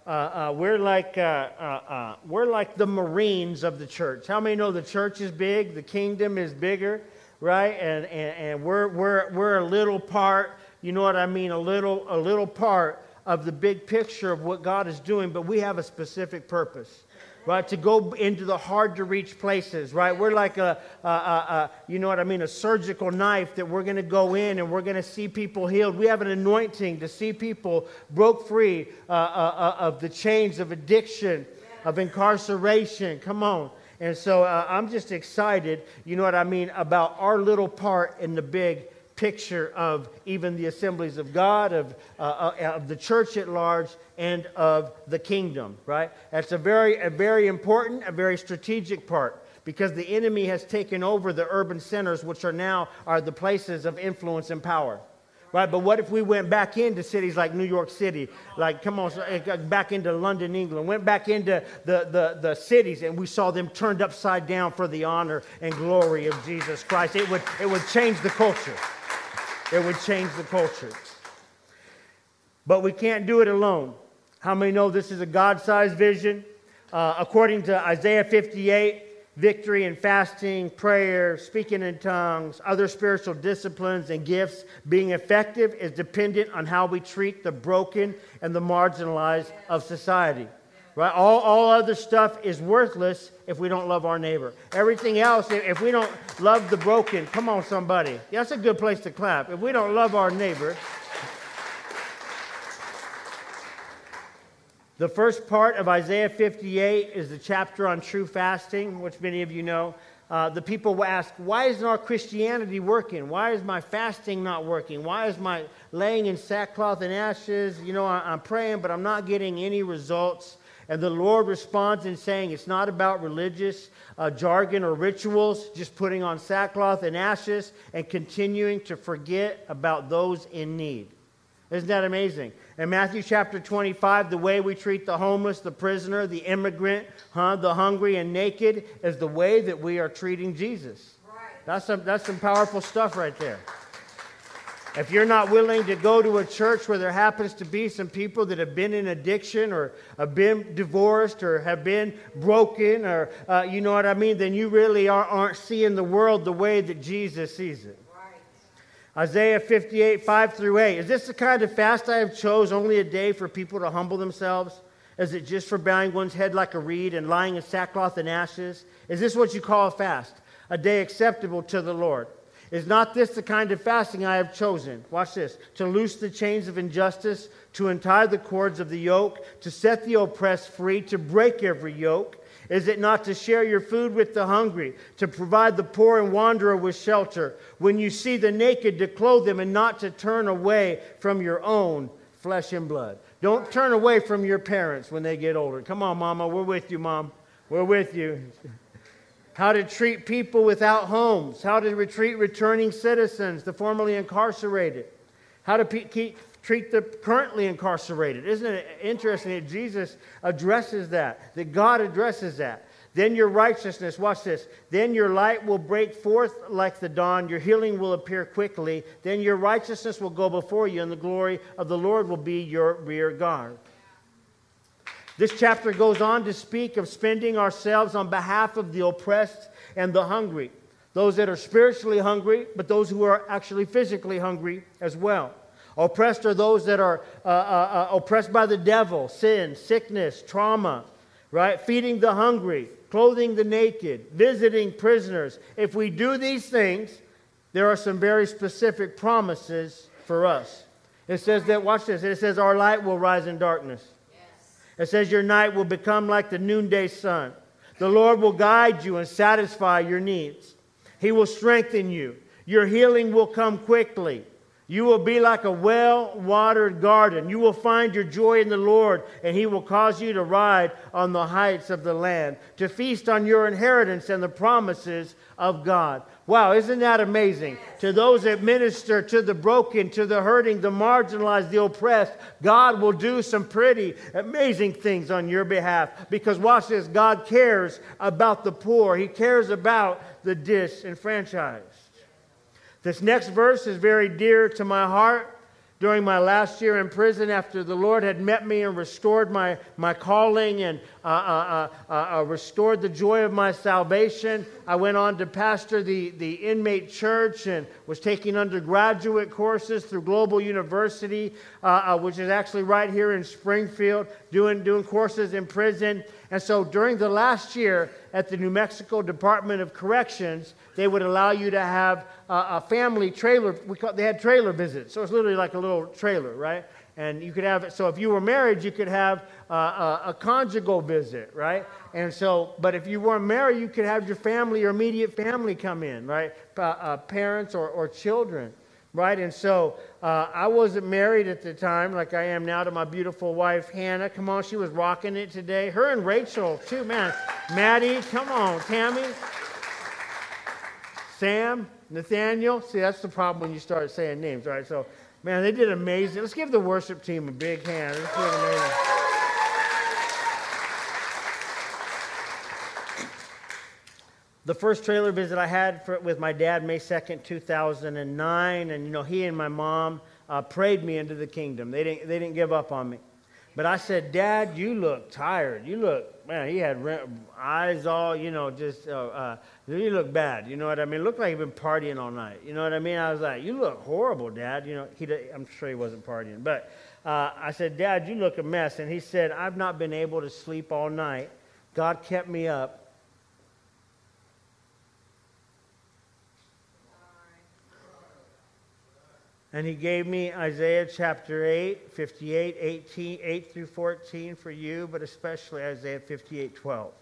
Uh, uh we're like uh, uh, uh, we're like the Marines of the church. How many know the church is big? The kingdom is bigger, right? And and, and we're we're we're a little part. You know what I mean? A little a little part of the big picture of what God is doing, but we have a specific purpose right? To go into the hard to reach places, right? We're like a, a, a, a, you know what I mean, a surgical knife that we're going to go in and we're going to see people healed. We have an anointing to see people broke free uh, uh, uh, of the chains of addiction, of incarceration. Come on. And so uh, I'm just excited, you know what I mean, about our little part in the big picture of even the assemblies of God, of, uh, uh, of the church at large, and of the kingdom, right? That's a very, a very important, a very strategic part because the enemy has taken over the urban centers, which are now are the places of influence and power. Right, but what if we went back into cities like New York City, like come on, uh, back into London, England, went back into the, the, the cities and we saw them turned upside down for the honor and glory of Jesus Christ? It would, it would change the culture. It would change the culture. But we can't do it alone. How many know this is a God sized vision? Uh, according to Isaiah 58, victory in fasting, prayer, speaking in tongues, other spiritual disciplines, and gifts being effective is dependent on how we treat the broken and the marginalized of society. Right? All, all other stuff is worthless if we don't love our neighbor. Everything else, if we don't love the broken, come on, somebody. That's a good place to clap. If we don't love our neighbor, The first part of Isaiah 58 is the chapter on true fasting, which many of you know. Uh, the people will ask, Why isn't our Christianity working? Why is my fasting not working? Why is my laying in sackcloth and ashes? You know, I, am praying, but I'm not getting any results. And the Lord responds in saying, It's not about religious uh, jargon or rituals, just putting on sackcloth and ashes and continuing to forget about those in need. Isn't that amazing? In Matthew chapter 25, the way we treat the homeless, the prisoner, the immigrant, huh, the hungry and naked is the way that we are treating Jesus. Right. That's, some, that's some powerful stuff right there. If you're not willing to go to a church where there happens to be some people that have been in addiction or have been divorced or have been broken or uh, you know what I mean, then you really are, aren't seeing the world the way that Jesus sees it. Isaiah 58, 5 through 8. Is this the kind of fast I have chose, only a day for people to humble themselves? Is it just for bowing one's head like a reed and lying in sackcloth and ashes? Is this what you call a fast? A day acceptable to the Lord? Is not this the kind of fasting I have chosen? Watch this. To loose the chains of injustice, to untie the cords of the yoke, to set the oppressed free, to break every yoke. Is it not to share your food with the hungry, to provide the poor and wanderer with shelter? When you see the naked, to clothe them, and not to turn away from your own flesh and blood. Don't turn away from your parents when they get older. Come on, Mama. We're with you, Mom. We're with you how to treat people without homes, how to treat returning citizens, the formerly incarcerated, how to pe- keep, treat the currently incarcerated. Isn't it interesting that Jesus addresses that, that God addresses that? Then your righteousness, watch this, then your light will break forth like the dawn, your healing will appear quickly, then your righteousness will go before you, and the glory of the Lord will be your rear guard. This chapter goes on to speak of spending ourselves on behalf of the oppressed and the hungry, those that are spiritually hungry, but those who are actually physically hungry as well. Oppressed are those that are uh, uh, uh, oppressed by the devil, sin, sickness, trauma, right? Feeding the hungry, clothing the naked, visiting prisoners. If we do these things, there are some very specific promises for us. It says that, watch this, it says, Our light will rise in darkness. It says, Your night will become like the noonday sun. The Lord will guide you and satisfy your needs. He will strengthen you. Your healing will come quickly. You will be like a well watered garden. You will find your joy in the Lord, and He will cause you to ride on the heights of the land, to feast on your inheritance and the promises of God. Wow, isn't that amazing? To those that minister to the broken, to the hurting, the marginalized, the oppressed, God will do some pretty amazing things on your behalf. Because watch this God cares about the poor, He cares about the disenfranchised. This next verse is very dear to my heart. During my last year in prison, after the Lord had met me and restored my, my calling and uh, uh, uh, uh, uh restored the joy of my salvation, I went on to pastor the, the inmate church and was taking undergraduate courses through Global University, uh, which is actually right here in Springfield, doing, doing courses in prison. And so during the last year at the New Mexico Department of Corrections, they would allow you to have a, a family trailer. We call, they had trailer visits. So it's literally like a little trailer, right? And you could have it. So if you were married, you could have a, a, a conjugal visit, right? And so, but if you weren't married, you could have your family, your immediate family come in, right? Uh, uh, parents or, or children right? And so uh, I wasn't married at the time like I am now to my beautiful wife, Hannah. Come on, she was rocking it today. Her and Rachel, too, man. Maddie, come on. Tammy, Sam, Nathaniel. See, that's the problem when you start saying names, right? So, man, they did amazing. Let's give the worship team a big hand. Let's amazing. The first trailer visit I had for, with my dad, May 2nd, 2009, and you know, he and my mom uh, prayed me into the kingdom. They didn't, they didn't give up on me. But I said, Dad, you look tired. You look, man, he had eyes all, you know, just, uh, uh, you look bad. You know what I mean? Looked like he'd been partying all night. You know what I mean? I was like, you look horrible, Dad. You know, he, I'm sure he wasn't partying. But uh, I said, Dad, you look a mess. And he said, I've not been able to sleep all night. God kept me up And he gave me Isaiah chapter 8, 58, 18, 8 through 14 for you, but especially Isaiah 58, 12.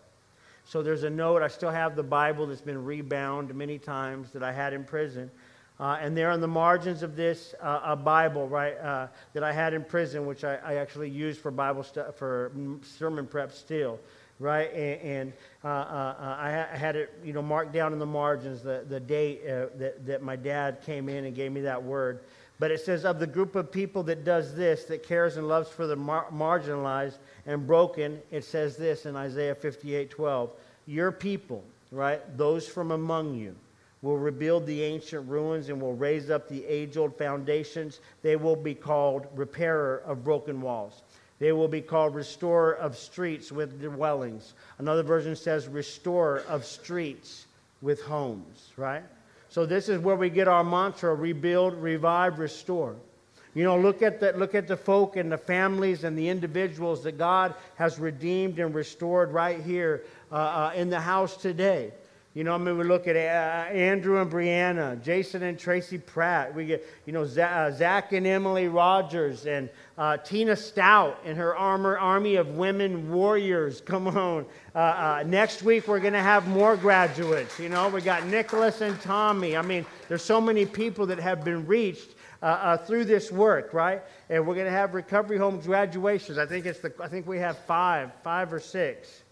So there's a note. I still have the Bible that's been rebound many times that I had in prison. Uh, and there on the margins of this, uh, a Bible, right, uh, that I had in prison, which I, I actually used for Bible stu- for sermon prep still, right? And, and uh, uh, uh, I, I, had it, you know, marked down in the margins the, the date that, that my dad came in and gave me that word. But it says, of the group of people that does this, that cares and loves for the mar- marginalized and broken, it says this in Isaiah 58 12. Your people, right, those from among you, will rebuild the ancient ruins and will raise up the age old foundations. They will be called repairer of broken walls. They will be called restorer of streets with dwellings. Another version says restorer of streets with homes, right? So this is where we get our mantra rebuild, revive, restore. You know, look at the, look at the folk and the families and the individuals that God has redeemed and restored right here uh, uh, in the house today. You know, I mean, we look at uh, Andrew and Brianna, Jason and Tracy Pratt. We get, you know, uh, Zach and Emily Rogers, and uh, Tina Stout and her armor, army of women warriors. Come on. Uh, uh, next week, we're going to have more graduates. You know, we got Nicholas and Tommy. I mean, there's so many people that have been reached. Uh, through this work, right? And we're going to have recovery home graduations. I think it's the. I think we have five, five or six.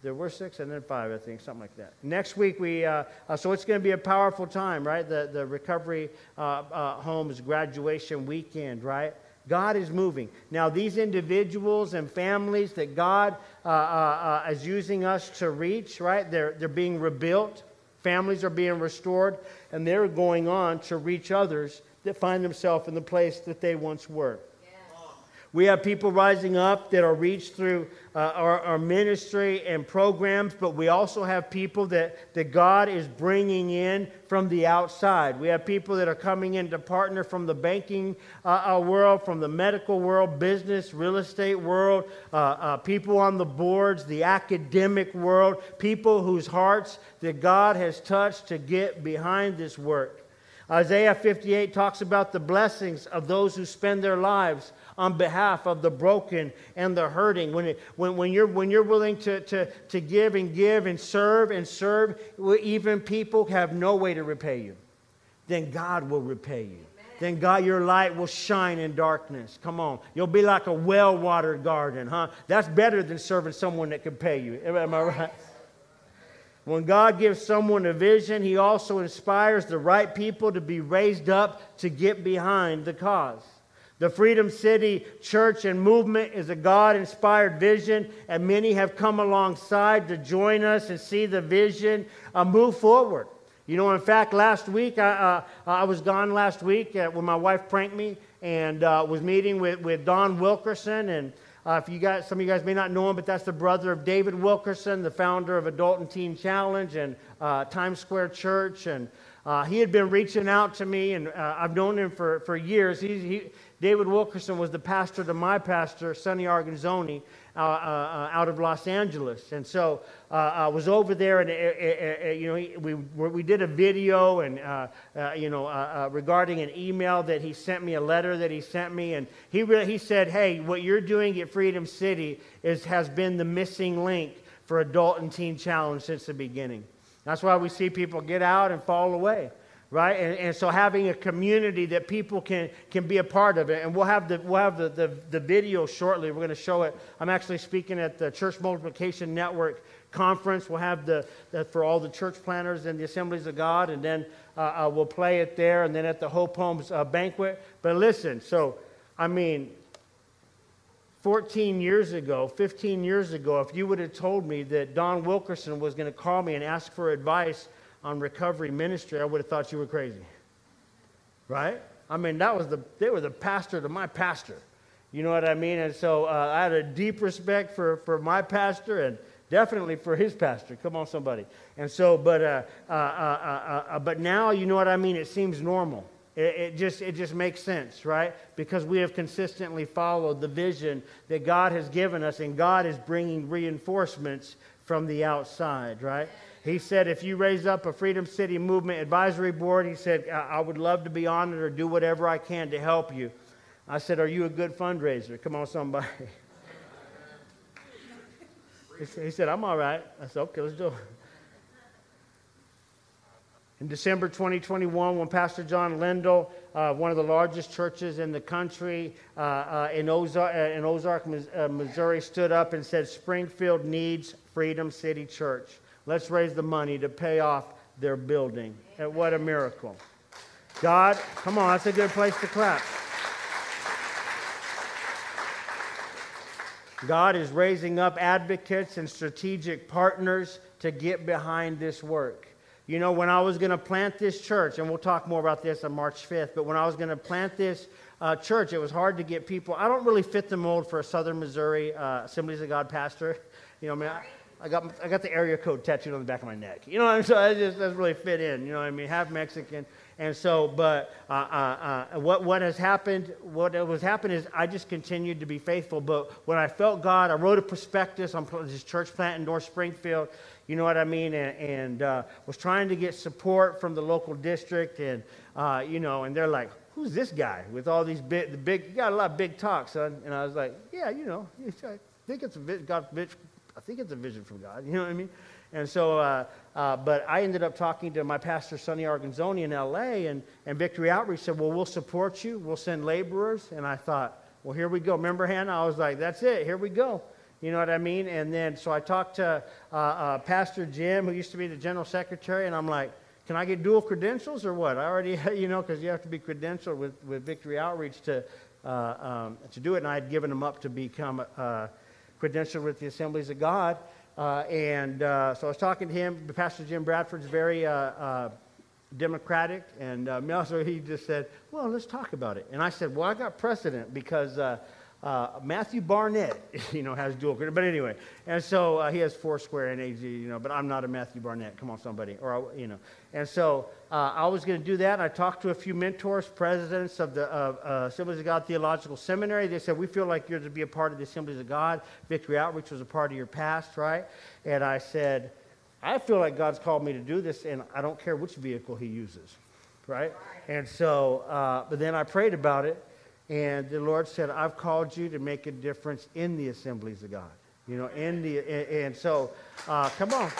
There were six and then five, I think, something like that. Next week, we, uh, uh, so it's going to be a powerful time, right? The, the recovery uh, uh, homes graduation weekend, right? God is moving. Now, these individuals and families that God uh, uh, is using us to reach, right? They're, they're being rebuilt, families are being restored, and they're going on to reach others that find themselves in the place that they once were. We have people rising up that are reached through uh, our, our, ministry and programs, but we also have people that, that God is bringing in from the outside. We have people that are coming in to partner from the banking uh, uh world, from the medical world, business, real estate world, uh, uh, people on the boards, the academic world, people whose hearts that God has touched to get behind this work. Isaiah 58 talks about the blessings of those who spend their lives on behalf of the broken and the hurting. When, it, when, when, you're, when you're willing to, to, to give and give and serve and serve, even people have no way to repay you, then God will repay you. Then God, your light will shine in darkness. Come on. You'll be like a well watered garden, huh? That's better than serving someone that can pay you. Am I right? When God gives someone a vision, He also inspires the right people to be raised up to get behind the cause. The Freedom City church and movement is a God inspired vision, and many have come alongside to join us and see the vision uh, move forward. You know, in fact, last week, I, uh, I was gone last week uh, when my wife pranked me and uh, was meeting with, with Don Wilkerson and uh, if you guys, some of you guys may not know him, but that's the brother of David Wilkerson, the founder of Adult and Teen Challenge and uh, Times Square Church. And he had been reaching out to me, and I've known him for, for years. He, he, David Wilkerson was the pastor to my pastor, Sonny Arguinzoni, uh, uh, out of Los Angeles. And so uh, I was over there, and uh, uh, you know, we, we did a video, and you know, regarding an email that he sent me, a letter that he sent me, and he really, he said, "Hey, what you're doing at Freedom City is has been the missing link for Adult and Teen Challenge since the beginning." That's why we see people get out and fall away right? And, and so having a community that people can, can be a part of it. And we'll have, the, we'll have the, the, the video shortly. We're going to show it. I'm actually speaking at the Church Multiplication Network conference. We'll have the, the for all the church planners and the assemblies of God, and then uh, uh, we'll play it there, and then at the Hope Homes uh, banquet. But listen, so, I mean, 14 years ago, 15 years ago, if you would have told me that Don Wilkerson was going to call me and ask for advice on recovery ministry, I would have thought you were crazy. Right? I mean, that was the, they were the pastor to my pastor. You know what I mean? And so uh, I had a deep respect for, for my pastor and definitely for his pastor. Come on, somebody. And so, but, uh uh, uh, uh, uh, but now, you know what I mean? It seems normal. It, it, just, it just makes sense, right? Because we have consistently followed the vision that God has given us, and God is bringing reinforcements from the outside, right? He said, if you raise up a Freedom City Movement Advisory Board, he said, I would love to be on it or do whatever I can to help you. I said, Are you a good fundraiser? Come on, somebody. he said, I'm all right. I said, Okay, let's do it. In December 2021, when Pastor John Lindell, uh, one of the largest churches in the country uh, uh, in, Ozark, uh, in Ozark, uh, Missouri, stood up and said, Springfield needs Freedom City Church. Let's raise the money to pay off their building. And what a miracle. God, come on, that's a good place to clap. God is raising up advocates and strategic partners to get behind this work. You know, when I was going to plant this church, and we'll talk more about this on March 5th, but when I was going to plant this uh, church, it was hard to get people. I don't really fit the mold for a Southern Missouri uh, Assemblies of God pastor. You know, I mean, I, I got, I got the area code tattooed on the back of my neck. You know what I mean? So just doesn't really fit in. You know what I mean? Half Mexican. And so, but uh, uh, uh, what, what has happened, what has happened is I just continued to be faithful. But when I felt God, I wrote a prospectus on this church plant in North Springfield. You know what I mean? And, and uh, was trying to get support from the local district. And, uh, you know, and they're like, who's this guy with all these big, the big, you got a lot of big talk, son. And I was like, yeah, you know, I think it's a God, I think it's a vision from God. You know what I mean? And so, uh, uh, but I ended up talking to my pastor, Sonny Arguinzoni, in LA, and, and Victory Outreach said, Well, we'll support you. We'll send laborers. And I thought, Well, here we go. Remember, Hannah? I was like, That's it. Here we go. You know what I mean? And then, so I talked to uh, uh Pastor Jim, who used to be the general secretary, and I'm like, Can I get dual credentials or what? I already, you know, because you have to be credentialed with, with Victory Outreach to, uh, um, to do it. And I had given them up to become uh, credentialed with the Assemblies of God. Uh, and uh, so I was talking to him. Pastor Jim Bradford's very uh, uh democratic, and uh, so he just said, "Well, let's talk about it." And I said, "Well, I got precedent because uh, Matthew Barnett, you know, has dual credit. But anyway, and so uh, he has Foursquare and AG, you know, but I'm not a Matthew Barnett. Come on, somebody. Or, you know. And so uh, I was going to do that. I talked to a few mentors, presidents of the uh, Assemblies of God Theological Seminary. They said, we feel like you're to be a part of the Assemblies of God. Victory Outreach was a part of your past, right? And I said, I feel like God's called me to do this, and I don't care which vehicle he uses. right? And so, uh, but then I prayed about it, and the Lord said, I've called you to make a difference in the assemblies of God. You know, in the, and, and so, uh, come on.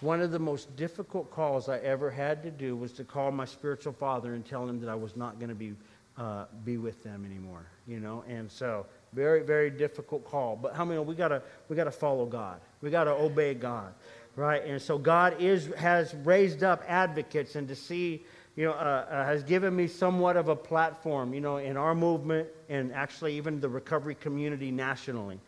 One of the most difficult calls I ever had to do was to call my spiritual father and tell him that I was not going to be, uh, be with them anymore, you know? And so, very, very difficult call. But how many, we got to we gotta follow God. We got to obey God, right? And so God is, has raised up advocates and to see, you know, uh, uh, has given me somewhat of a platform, you know, in our movement and actually even the recovery community nationally.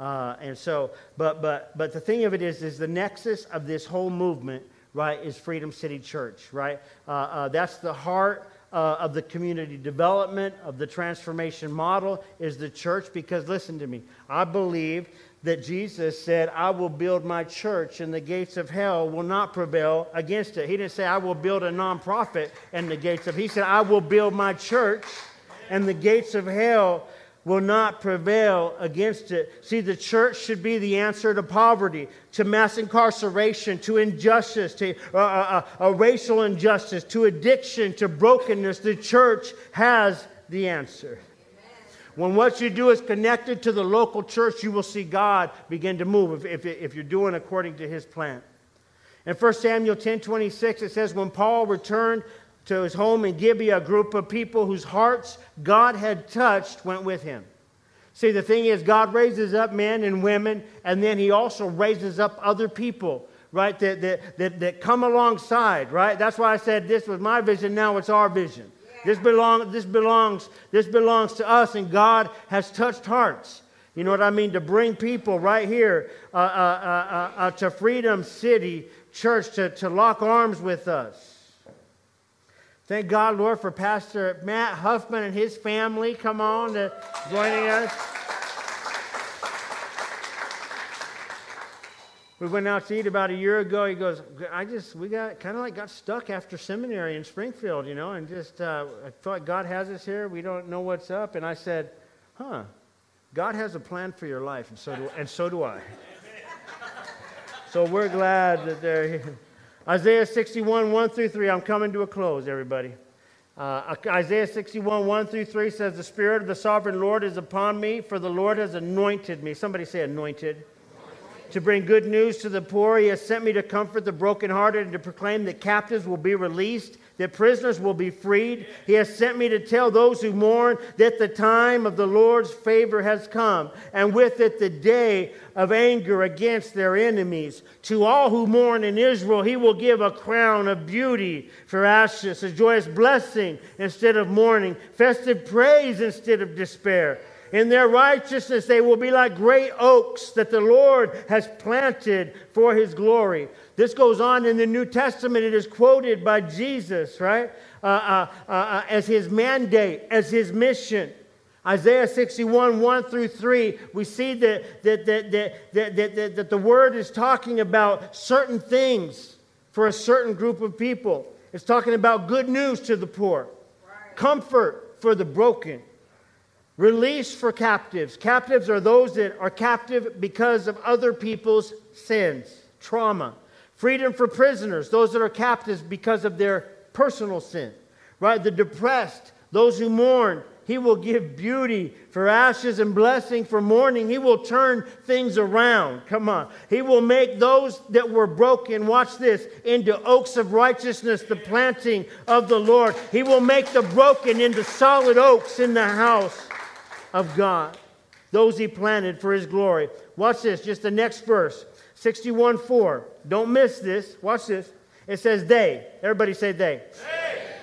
Uh, and so, but, but, but the thing of it is, is the nexus of this whole movement, right, is Freedom City Church, right? Uh, uh, that's the heart uh, of the community development, of the transformation model, is the church. Because listen to me, I believe that Jesus said, I will build my church and the gates of hell will not prevail against it. He didn't say, I will build a nonprofit and the gates of, he said, I will build my church and the gates of hell will not prevail against it. See, the church should be the answer to poverty, to mass incarceration, to injustice, to uh, uh, uh, racial injustice, to addiction, to brokenness. The church has the answer. When what you do is connected to the local church, you will see God begin to move if, if, if you're doing according to his plan. In 1 Samuel 10 26, it says, When Paul returned to his home in Gibeah, a group of people whose hearts God had touched went with him. See, the thing is, God raises up men and women, and then he also raises up other people, right, that, that, that, that come alongside, right? That's why I said this was my vision, now it's our vision. This, belong, this, belongs, this belongs to us, and God has touched hearts. You know what I mean? To bring people right here uh, uh, uh, uh, uh to Freedom City Church to, to lock arms with us. Thank God, Lord, for Pastor Matt Huffman and his family. Come on to joining us. We went out to eat about a year ago. He goes, I just, we got kind of like got stuck after seminary in Springfield, you know, and just, uh, I feel like God has us here. We don't know what's up. And I said, huh, God has a plan for your life, and so do, and so do I. so we're glad that they're here. Isaiah 61, 1 through 3. I'm coming to a close, everybody. Uh, Isaiah 61, 1 through 3 says, The Spirit of the sovereign Lord is upon me, for the Lord has anointed me. Somebody say, anointed. To bring good news to the poor. He has sent me to comfort the brokenhearted and to proclaim that captives will be released that prisoners will be freed. He has sent me to tell those who mourn that the time of the Lord's favor has come, and with it the day of anger against their enemies. To all who mourn in Israel, he will give a crown of beauty for ashes, a joyous blessing instead of mourning, festive praise instead of despair. In their righteousness, they will be like great oaks that the Lord has planted for his glory. This goes on in the New Testament. It is quoted by Jesus, right? Uh, uh, uh, uh, as his mandate, as his mission. Isaiah 61, 1 through 3, we see that, that, that, that, that, that, that the word is talking about certain things for a certain group of people. It's talking about good news to the poor, comfort for the broken, release for captives. Captives are those that are captive because of other people's sins, trauma Freedom for prisoners, those that are captives because of their personal sin. Right? The depressed, those who mourn, he will give beauty for ashes and blessing for mourning. He will turn things around. Come on. He will make those that were broken, watch this, into oaks of righteousness, the planting of the Lord. He will make the broken into solid oaks in the house of God. Those he planted for his glory. Watch this, just the next verse. 61 4. Don't miss this. Watch this. It says, They. Everybody say they.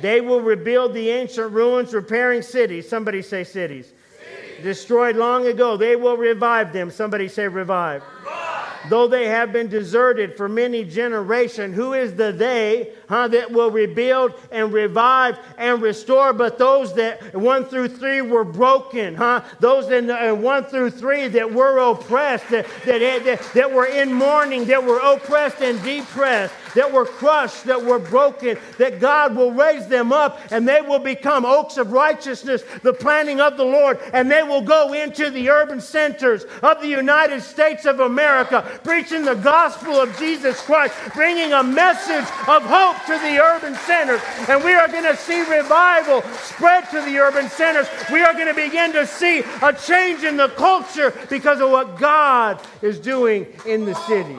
They, they will rebuild the ancient ruins, repairing cities. Somebody say cities. cities. Destroyed long ago. They will revive them. Somebody say revive. revive though they have been deserted for many generations. Who is the they huh, that will rebuild and revive and restore? But those that one through three were broken, huh? Those in uh, one through three that were oppressed, that, that, that, that were in mourning, that were oppressed and depressed. that were crushed, that were broken, that God will raise them up and they will become oaks of righteousness, the planting of the Lord, and they will go into the urban centers of the United States of America, preaching the gospel of Jesus Christ, bringing a message of hope to the urban centers. And we are going to see revival spread to the urban centers. We are going to begin to see a change in the culture because of what God is doing in the city.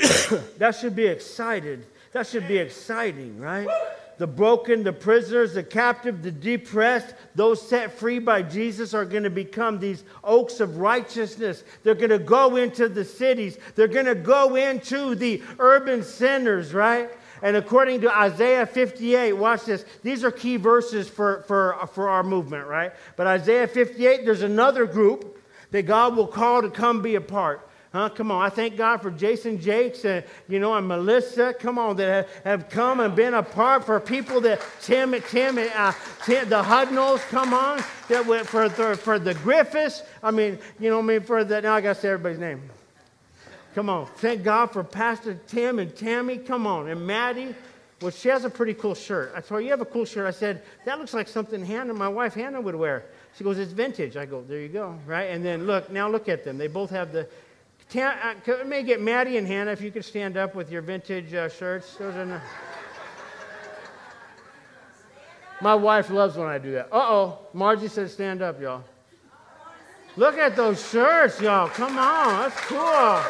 that should be excited. That should be exciting, right? The broken, the prisoners, the captive, the depressed, those set free by Jesus are going to become these oaks of righteousness. They're going to go into the cities. They're going to go into the urban centers, right? And according to Isaiah 58, watch this. These are key verses for, for, for our movement, right? But Isaiah 58, there's another group that God will call to come be a part. Huh? Come on. I thank God for Jason Jakes and, you know, and Melissa, come on, that have, come and been a part for people that Tim, and Tim, uh, Tim the Hudnalls, come on, that went for, the, for the Griffiths. I mean, you know, I mean, for the, now I got to say everybody's name. Come on. Thank God for Pastor Tim and Tammy. Come on. And Maddie. Well, she has a pretty cool shirt. I told her, You have a cool shirt. I said, That looks like something Hannah, my wife Hannah, would wear. She goes, It's vintage. I go, There you go. Right? And then look, now look at them. They both have the. Tam, uh, may get Maddie and Hannah if you could stand up with your vintage uh, shirts. Those are. My wife loves when I do that. Uh oh. Margie said, Stand up, y'all. Look at those shirts, y'all. Come on. That's cool.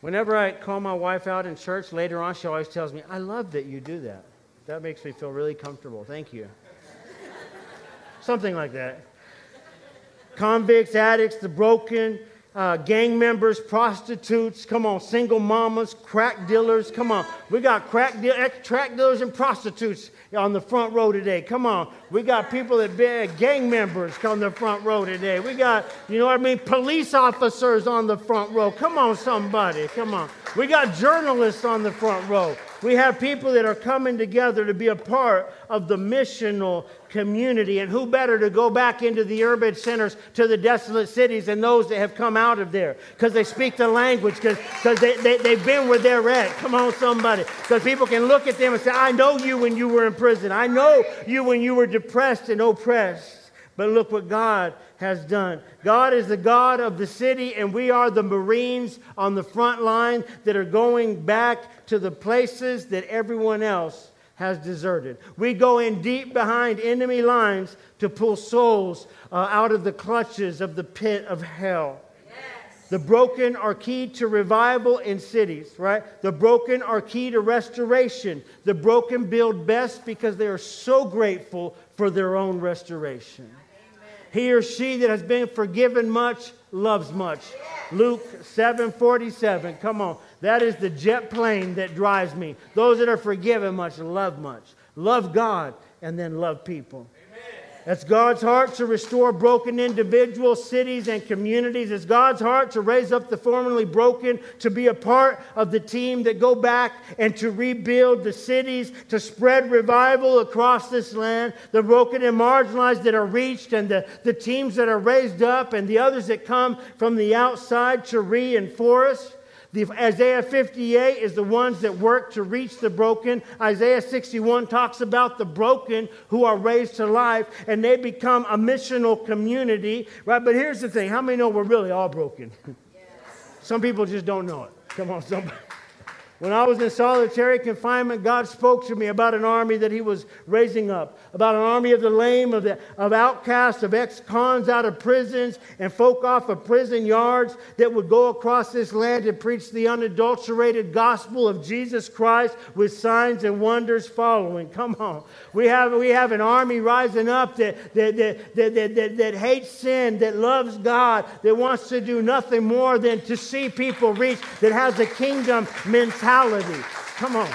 Whenever I call my wife out in church later on, she always tells me, I love that you do that. That makes me feel really comfortable. Thank you. Something like that. Convicts, addicts, the broken, uh, gang members, prostitutes, come on, single mamas, crack dealers, come on. We got crack, de- crack dealers and prostitutes on the front row today. Come on. We got people that be gang members on the front row today. We got, you know what I mean, police officers on the front row. Come on, somebody. Come on. We got journalists on the front row. We have people that are coming together to be a part of the missional community. And who better to go back into the urban centers to the desolate cities than those that have come out of there? Because they speak the language, because they, they, they've been where they're at. Come on, somebody. Because people can look at them and say, I know you when you were in prison. I know you when you were depressed and oppressed. But look what God has done. God is the God of the city, and we are the Marines on the front line that are going back to the places that everyone else has deserted. We go in deep behind enemy lines to pull souls uh, out of the clutches of the pit of hell. The broken are key to revival in cities, right? The broken are key to restoration. The broken build best because they are so grateful for their own restoration. He or she that has been forgiven much loves much. Luke 7:47. Come on. That is the jet plane that drives me. Those that are forgiven much love much. Love God and then love people. It's God's heart to restore broken individuals, cities, and communities. It's God's heart to raise up the formerly broken, to be a part of the team that go back and to rebuild the cities, to spread revival across this land. The broken and marginalized that are reached, and the, the teams that are raised up, and the others that come from the outside to reinforce. The, Isaiah 58 is the ones that work to reach the broken. Isaiah 61 talks about the broken who are raised to life and they become a missional community, right? But here's the thing how many know we're really all broken? Yes. Some people just don't know it. Come on, somebody. When I was in solitary confinement, God spoke to me about an army that He was raising up, about an army of the lame, of, the, of outcasts, of ex cons out of prisons, and folk off of prison yards that would go across this land and preach the unadulterated gospel of Jesus Christ with signs and wonders following. Come on. We have, we have an army rising up that, that, that, that, that, that, that hates sin, that loves God, that wants to do nothing more than to see people reach, that has a kingdom mentality mentality. Come on.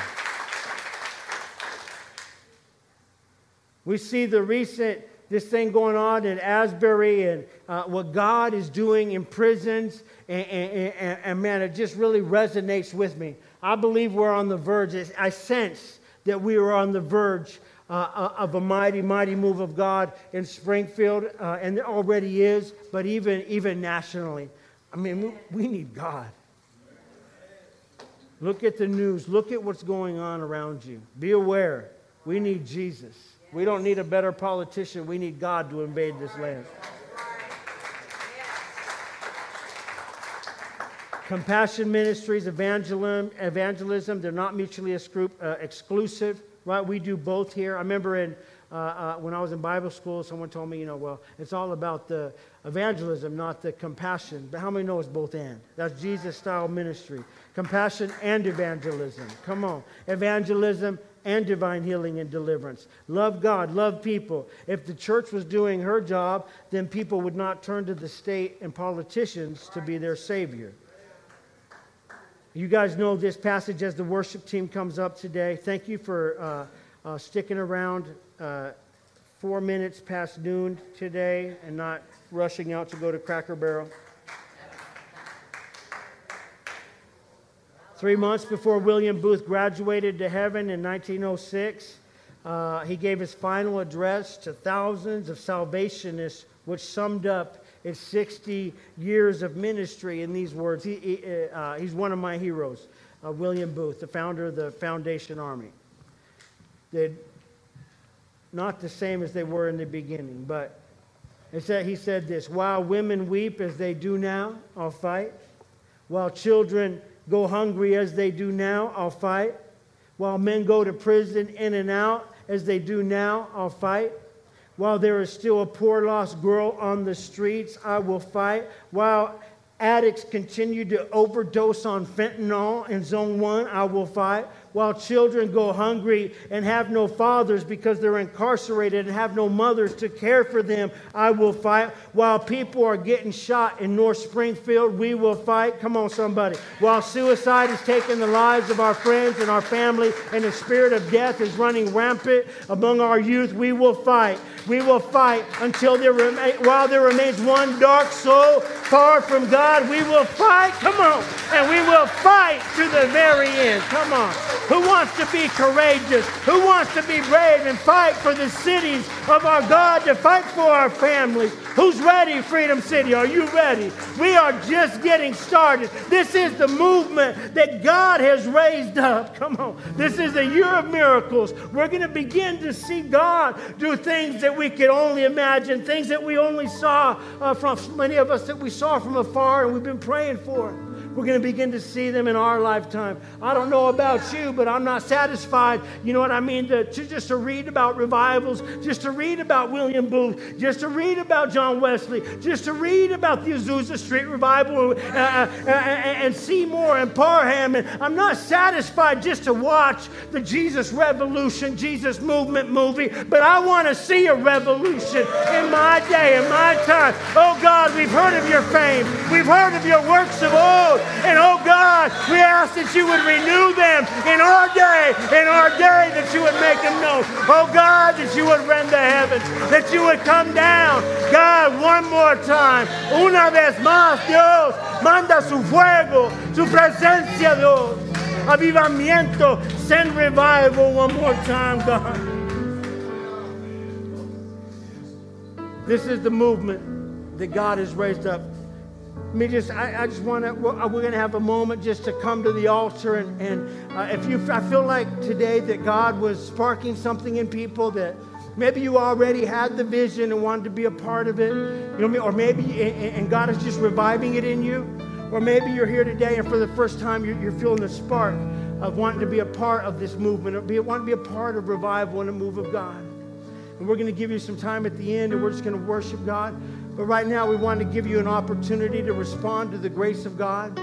We see the recent this thing going on in Asbury and uh, what God is doing in prisons, and, and, and, and, man, it just really resonates with me. I believe we're on the verge. I sense that we are on the verge uh, uh, of a mighty, mighty move of God in Springfield, uh, and there already is, but even, even nationally. I mean, we need God. Look at the news. Look at what's going on around you. Be aware. We need Jesus. We don't need a better politician. We need God to invade this land. Compassion ministries, evangelism, evangelism, they're not mutually uh, exclusive, right? We do both here. I remember in uh, uh, when I was in Bible school, someone told me, you know, well, it's all about the evangelism, not the compassion. But how many know it's both and? That's Jesus style ministry. Compassion and evangelism. Come on. Evangelism and divine healing and deliverance. Love God, love people. If the church was doing her job, then people would not turn to the state and politicians to be their savior. You guys know this passage as the worship team comes up today. Thank you for uh, uh, sticking around uh, four minutes past noon today and not rushing out to go to Cracker Barrel. Three months before William Booth graduated to heaven in 1906, uh, he gave his final address to thousands of salvationists, which summed up his 60 years of ministry in these words. He, he, uh, he's one of my heroes, uh, William Booth, the founder of the Salvation Army. They'd not the same as they were in the beginning. But it said, he said this While women weep as they do now, I'll fight. While children go hungry as they do now, I'll fight. While men go to prison in and out as they do now, I'll fight. While there is still a poor lost girl on the streets, I will fight. While addicts continue to overdose on fentanyl in zone one, I will fight while children go hungry and have no fathers because they're incarcerated and have no mothers to care for them, I will fight. While people are getting shot in North Springfield, we will fight. Come on, somebody. While suicide is taking the lives of our friends and our family, and the spirit of death is running rampant among our youth, we will fight. We will fight until there remain, while there remains one dark soul far from God, we will fight. Come on. And we will fight to the very end. Come on. Who wants to be courageous? Who wants to be brave and fight for the cities of our God, to fight for our families? Who's ready, Freedom City? Are you ready? We are just getting started. This is the movement that God has raised up. Come on. This is a year of miracles. We're going to begin to see God do things that we could only imagine, things that we only saw uh, from many of us that we saw from afar and we've been praying for. We're going to begin to see them in our lifetime. I don't know about you, but I'm not satisfied. You know what I mean? To, to, just to read about revivals, just to read about William Booth, just to read about John Wesley, just to read about the Azusa Street revival uh, uh, uh, and Seymour and Parham. And I'm not satisfied just to watch the Jesus Revolution, Jesus Movement movie, but I want to see a revolution in my day, in my time. Oh God, we've heard of your fame, we've heard of your works of old. And oh God, we ask that you would renew them in our day, in our day, that you would make them known. Oh God, that you would rend the heavens, that you would come down. God, one more time, una vez más, Dios, manda su fuego, su presencia, Dios. Avivamiento, send revival one more time, God. This is the movement that God has raised up me just I, I just want to we're, we're going to have a moment just to come to the altar and, and uh, if you I feel like today that God was sparking something in people that maybe you already had the vision and wanted to be a part of it you know or maybe and God is just reviving it in you or maybe you're here today and for the first time you're, you're feeling the spark of wanting to be a part of this movement or be, want to be a part of revival and a move of God. And we're going to give you some time at the end and we're just going to worship God but right now, we want to give you an opportunity to respond to the grace of God.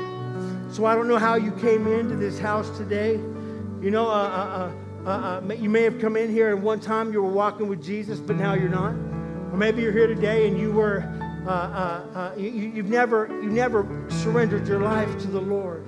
So I don't know how you came into this house today. You know, uh, uh, uh, you may have come in here and one time you were walking with Jesus, but now you're not. Or maybe you're here today and you were, you, you've never, you never surrendered your life to the Lord.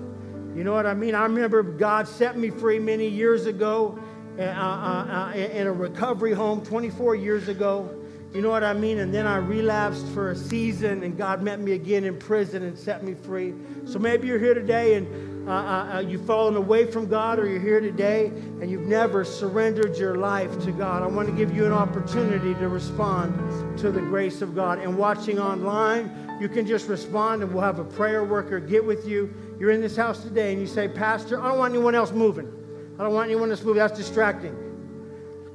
You know what I mean? I remember God set me free many years ago uh, uh, uh, in a recovery home 24 years ago. You know what I mean? And then I relapsed for a season, and God met me again in prison and set me free. So maybe you're here today and uh, uh, uh, you've fallen away from God or you're here today and you've never surrendered your life to God, I want to give you an opportunity to respond to the grace of God. And watching online, you can just respond and we'll have a prayer worker get with you. You're in this house today and you say, Pastor, I don't want anyone else moving. I don't want anyone else moving. That's distracting.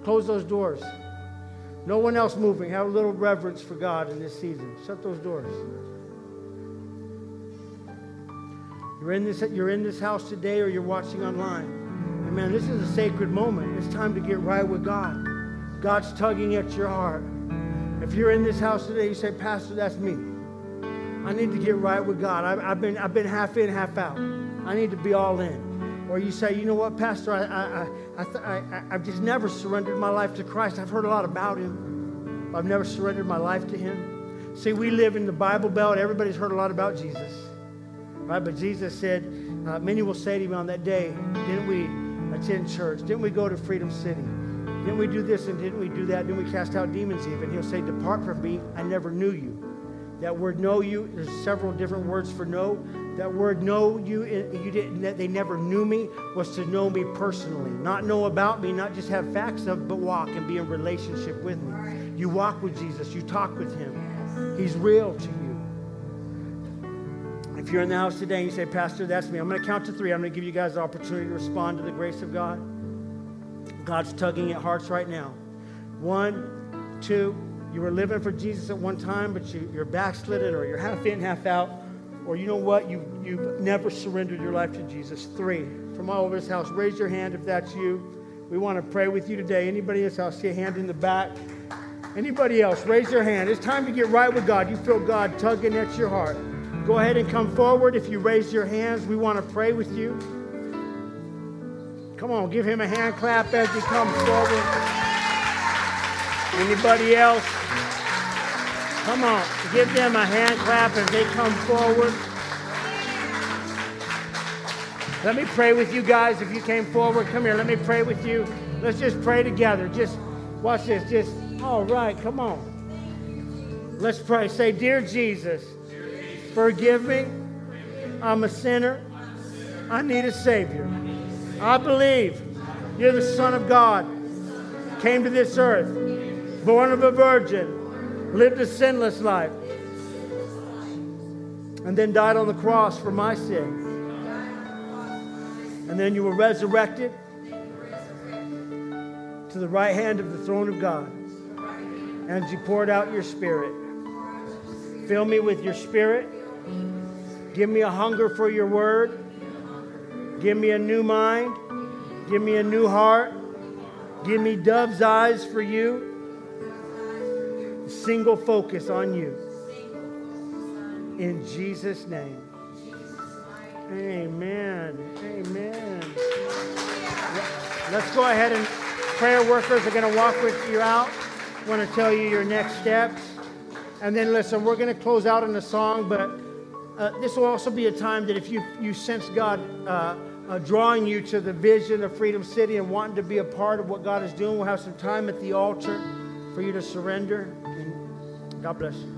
Close those doors. No one else moving. Have a little reverence for God in this season. Shut those doors. You're in this, you're in this house today or you're watching online. And man, this is a sacred moment. It's time to get right with God. God's tugging at your heart. If you're in this house today, you say, Pastor, that's me. I need to get right with God. I've, I've, been, I've been half in, half out. I need to be all in. Or you say, you know what, Pastor, I, I, I, I, I've just never surrendered my life to Christ. I've heard a lot about him. I've never surrendered my life to him. See, we live in the Bible Belt. Everybody's heard a lot about Jesus. Right? But Jesus said, uh, many will say to me on that day, didn't we attend church? Didn't we go to Freedom City? Didn't we do this and didn't we do that? Didn't we cast out demons even? He'll say, Depart from me, I never knew you. That word know you, there's several different words for know. That word know you, eh, you didn't, they never knew me, was to know me personally. Not know about me, not just have facts of, but walk and be in relationship with me. You walk with Jesus, you talk with him. He's real to you. If you're in the house today and you say, Pastor, that's me, I'm going to count to three. I'm going to give you guys the opportunity to respond to the grace of God. God's tugging at hearts right now. One, two, you were living for Jesus at one time, but you, you're backslidden or you're half in, half out. Or you know what? You, you've never surrendered your life to Jesus. Three, from all over this house, raise your hand if that's you. We want to pray with you today. Anybody else? I'll see a hand in the back. Anybody else? Raise your hand. It's time to get right with God. You feel God tugging at your heart. Go ahead and come forward. If you raise your hands, we want to pray with you. Come on, give him a hand clap as he comes forward. Anybody else? Come on, give them a hand clap as they come forward. Let me pray with you guys. If you came forward, come here. Let me pray with you. Let's just pray together. Just watch this. Just, all right, come on. Let's pray. Say, Dear Jesus, Forgive me. I'm a sinner. I need a Savior. I believe you're the Son of God. Came to this earth, born of a virgin, lived a sinless life, and then died on the cross for my sin. And then you were resurrected to the right hand of the throne of God. And you poured out your spirit. Fill me with your spirit. Give me a hunger for your word. Give me a new mind. Give me a new heart. Give me dove's eyes for you. Single focus on you. In Jesus' name. Amen. Amen. Let's go ahead and prayer workers are going to walk with you out. I want to tell you your next steps. And then listen, we're going to close out in a song, but uh, this will also be a time that if you, you sense God uh, uh, drawing you to the vision of Freedom City and wanting to be a part of what God is doing, we'll have some time at the altar for you to surrender. God bless you.